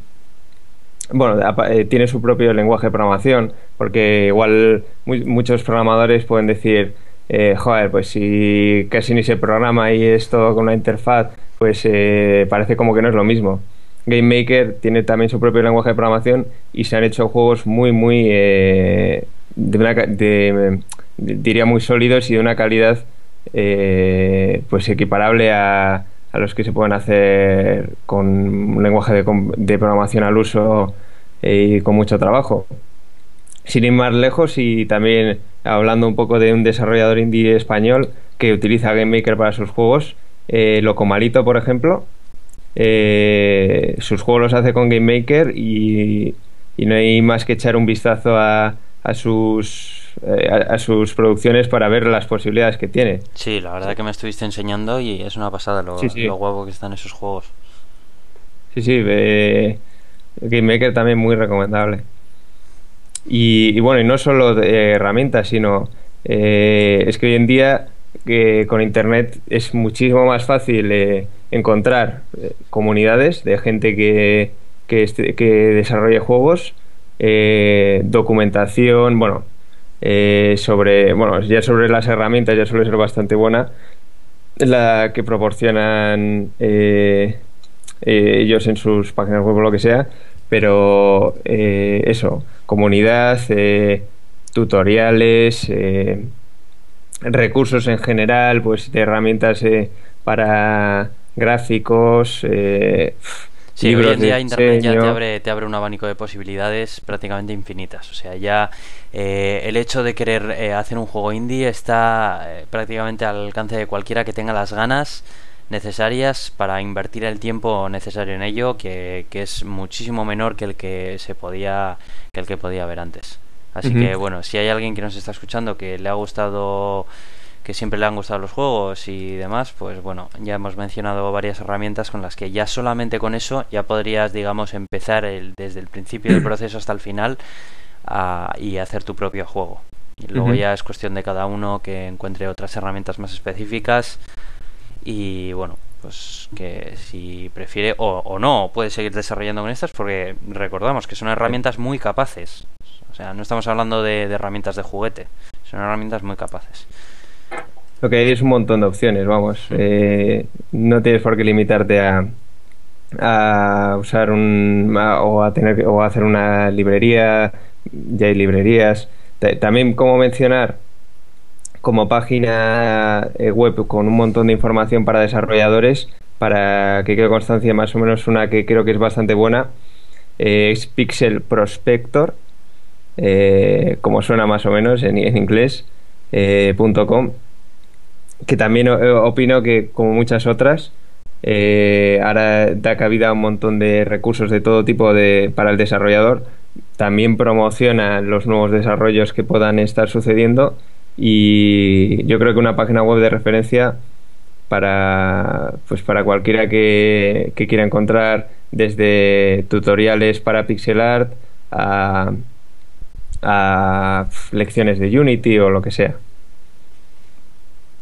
bueno, eh, tiene su propio lenguaje de programación, porque igual mu- muchos programadores pueden decir, eh, joder, pues si casi ni se programa y es todo con una interfaz, pues eh, parece como que no es lo mismo. Game Maker tiene también su propio lenguaje de programación y se han hecho juegos muy, muy, eh, de una de- diría muy sólidos y de una calidad eh, pues equiparable a, a los que se pueden hacer con un lenguaje de, de programación al uso eh, y con mucho trabajo. Sin ir más lejos y también hablando un poco de un desarrollador indie español que utiliza Game Maker para sus juegos, eh, Locomalito, por ejemplo, sus juegos los hace con Game Maker y, y no hay más que echar un vistazo a, a sus, eh, a, a sus producciones para ver las posibilidades que tiene. Sí, la verdad que me estuviste enseñando y es una pasada lo, Sí, sí. lo guapo que están esos juegos. Sí, sí, eh, Game Maker también muy recomendable. Y, y bueno, y no solo de herramientas, sino eh, es que hoy en día que con Internet es muchísimo más fácil eh, encontrar eh, comunidades de gente que, que, este- que desarrolle juegos, eh, documentación, bueno, eh, sobre, bueno, ya sobre las herramientas ya suele ser bastante buena la que proporcionan eh, eh, ellos en sus páginas web o lo que sea, pero eh, eso, comunidad, eh, tutoriales, recursos en general, pues de herramientas para gráficos, eh, Sí, hoy en día Internet ya te abre, te abre un abanico de posibilidades prácticamente infinitas. O sea, ya eh, el hecho de querer eh, hacer un juego indie está eh, prácticamente al alcance de cualquiera que tenga las ganas necesarias para invertir el tiempo necesario en ello, que, que es muchísimo menor que el que se podía, que el que podía haber antes. Así que bueno, si hay alguien que nos está escuchando que le ha gustado que siempre le han gustado los juegos y demás, pues bueno, ya hemos mencionado varias herramientas con las que ya solamente con eso ya podrías, digamos, empezar el, desde el principio del proceso hasta el final a- y hacer tu propio juego. Y luego ya es cuestión de cada uno que encuentre otras herramientas más específicas y bueno, pues que si prefiere o, o no puede seguir desarrollando con estas porque recordamos que son herramientas muy capaces. O sea, no estamos hablando de, de herramientas de juguete, son herramientas muy capaces. Lo que hay es un montón de opciones, vamos. Eh, no tienes por qué limitarte a, a usar un a- o a tener o a hacer una librería. Ya hay librerías. Ta- También como mencionar como página eh, web con un montón de información para desarrolladores para que quede constancia más o menos una que creo que es bastante buena eh, es Pixel Prospector eh, como suena más o menos en, en inglés eh, .com que también eh, opino que como muchas otras eh, ahora da cabida a un montón de recursos de todo tipo de, para el desarrollador también promociona los nuevos desarrollos que puedan estar sucediendo y yo creo que una página web de referencia para pues para cualquiera que, que quiera encontrar desde tutoriales para pixel art a, a lecciones de Unity o lo que sea.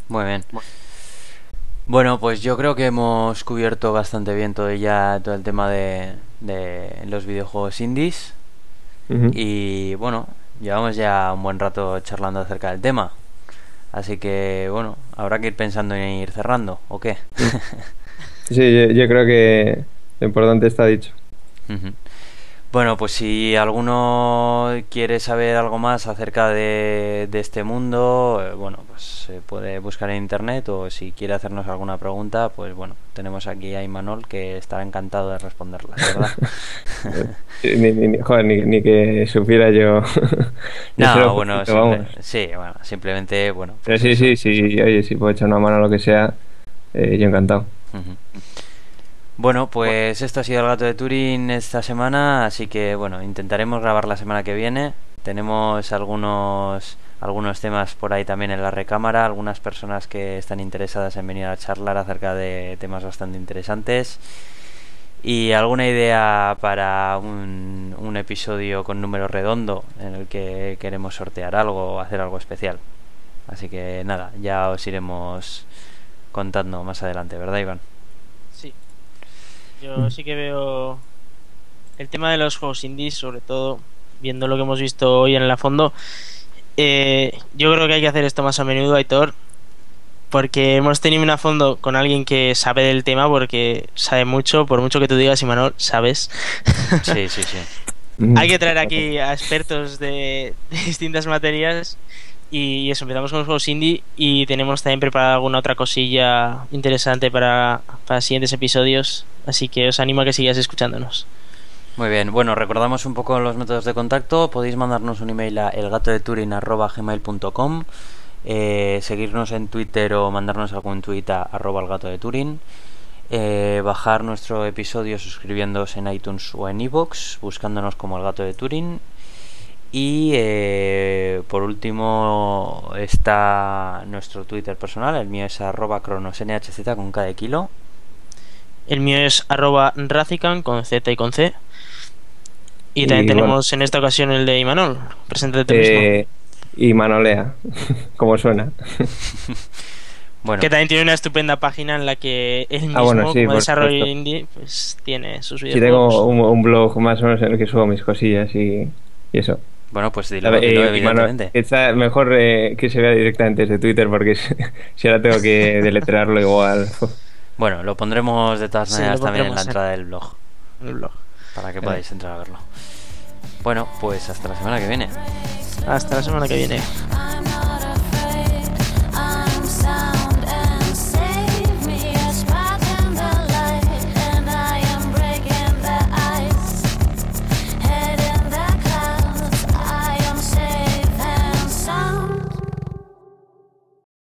Muy bien. Bueno, pues yo creo que hemos cubierto bastante bien todo ya todo el tema de, de los videojuegos indies y bueno, llevamos ya un buen rato charlando acerca del tema. Así que bueno, habrá que ir pensando en ir cerrando, ¿o qué? Sí, yo, yo creo que lo importante está dicho. Bueno, pues si alguno quiere saber algo más acerca de, de este mundo, eh, bueno, pues se puede buscar en internet o si quiere hacernos alguna pregunta, pues bueno, tenemos aquí a Imanol que estará encantado de responderlas, ¿verdad? Ni, ni- ni- joder, ni, ni que supiera yo. no, bueno, simple- sí, bueno, simplemente, bueno. Pero pues sí, eso. sí, sí, oye, si puedo echar una mano a lo que sea, eh, yo encantado. Ujú. Bueno, pues esto ha sido el gato de Turing esta semana, así que bueno, intentaremos grabar la semana que viene. Tenemos algunos algunos temas por ahí también en la recámara, algunas personas que están interesadas en venir a charlar acerca de temas bastante interesantes y alguna idea para un, un episodio con número redondo en el que queremos sortear algo o hacer algo especial. Así que nada, ya os iremos contando más adelante, ¿verdad, Iván? Yo sí que veo el tema de los juegos indies, sobre todo, viendo lo que hemos visto hoy en la fondo, eh, yo creo que hay que hacer esto más a menudo, Aitor, porque hemos tenido una fondo con alguien que sabe del tema, porque sabe mucho, por mucho que tú digas, Imanol, sabes. Sí, sí, sí. Hay que traer aquí a expertos de, de distintas materias. Y eso, empezamos con los juegos indie y tenemos también preparada alguna otra cosilla interesante para, para siguientes episodios. Así que os animo a que sigáis escuchándonos. Muy bien, bueno, recordamos un poco los métodos de contacto. Podéis mandarnos un email a elgatodeturin.gmail.com eh, Seguirnos en Twitter o mandarnos algún tweet a arroba elgato de Turing. Eh, bajar nuestro episodio suscribiéndose en iTunes o en iVoox, buscándonos como El Gato de Turing. Y eh, por último está nuestro Twitter personal, el mío es arroba cronosnhz con cada kilo. El mío es arroba racican con Z y con C. Y Y también bueno. tenemos en esta ocasión el de Imanol. Preséntate mismo. Eh, y Manolea, como suena. Bueno, Que también tiene una estupenda página en la que él mismo, Ah, bueno, sí, como desarrollo indie, pues tiene sus Sí, videojuegos. tengo un, un blog más o menos en el que subo mis cosillas y, y eso. Bueno, pues dilo, ver, dilo, eh, Mano- evidentemente. está mejor eh, que se vea directamente desde Twitter porque si, ahora tengo que deletrearlo igual. Bueno, lo pondremos de todas maneras también en la entrada del blog en el blog. para que podáis entrar a verlo. Bueno, pues hasta la semana que viene. Hasta la semana que viene.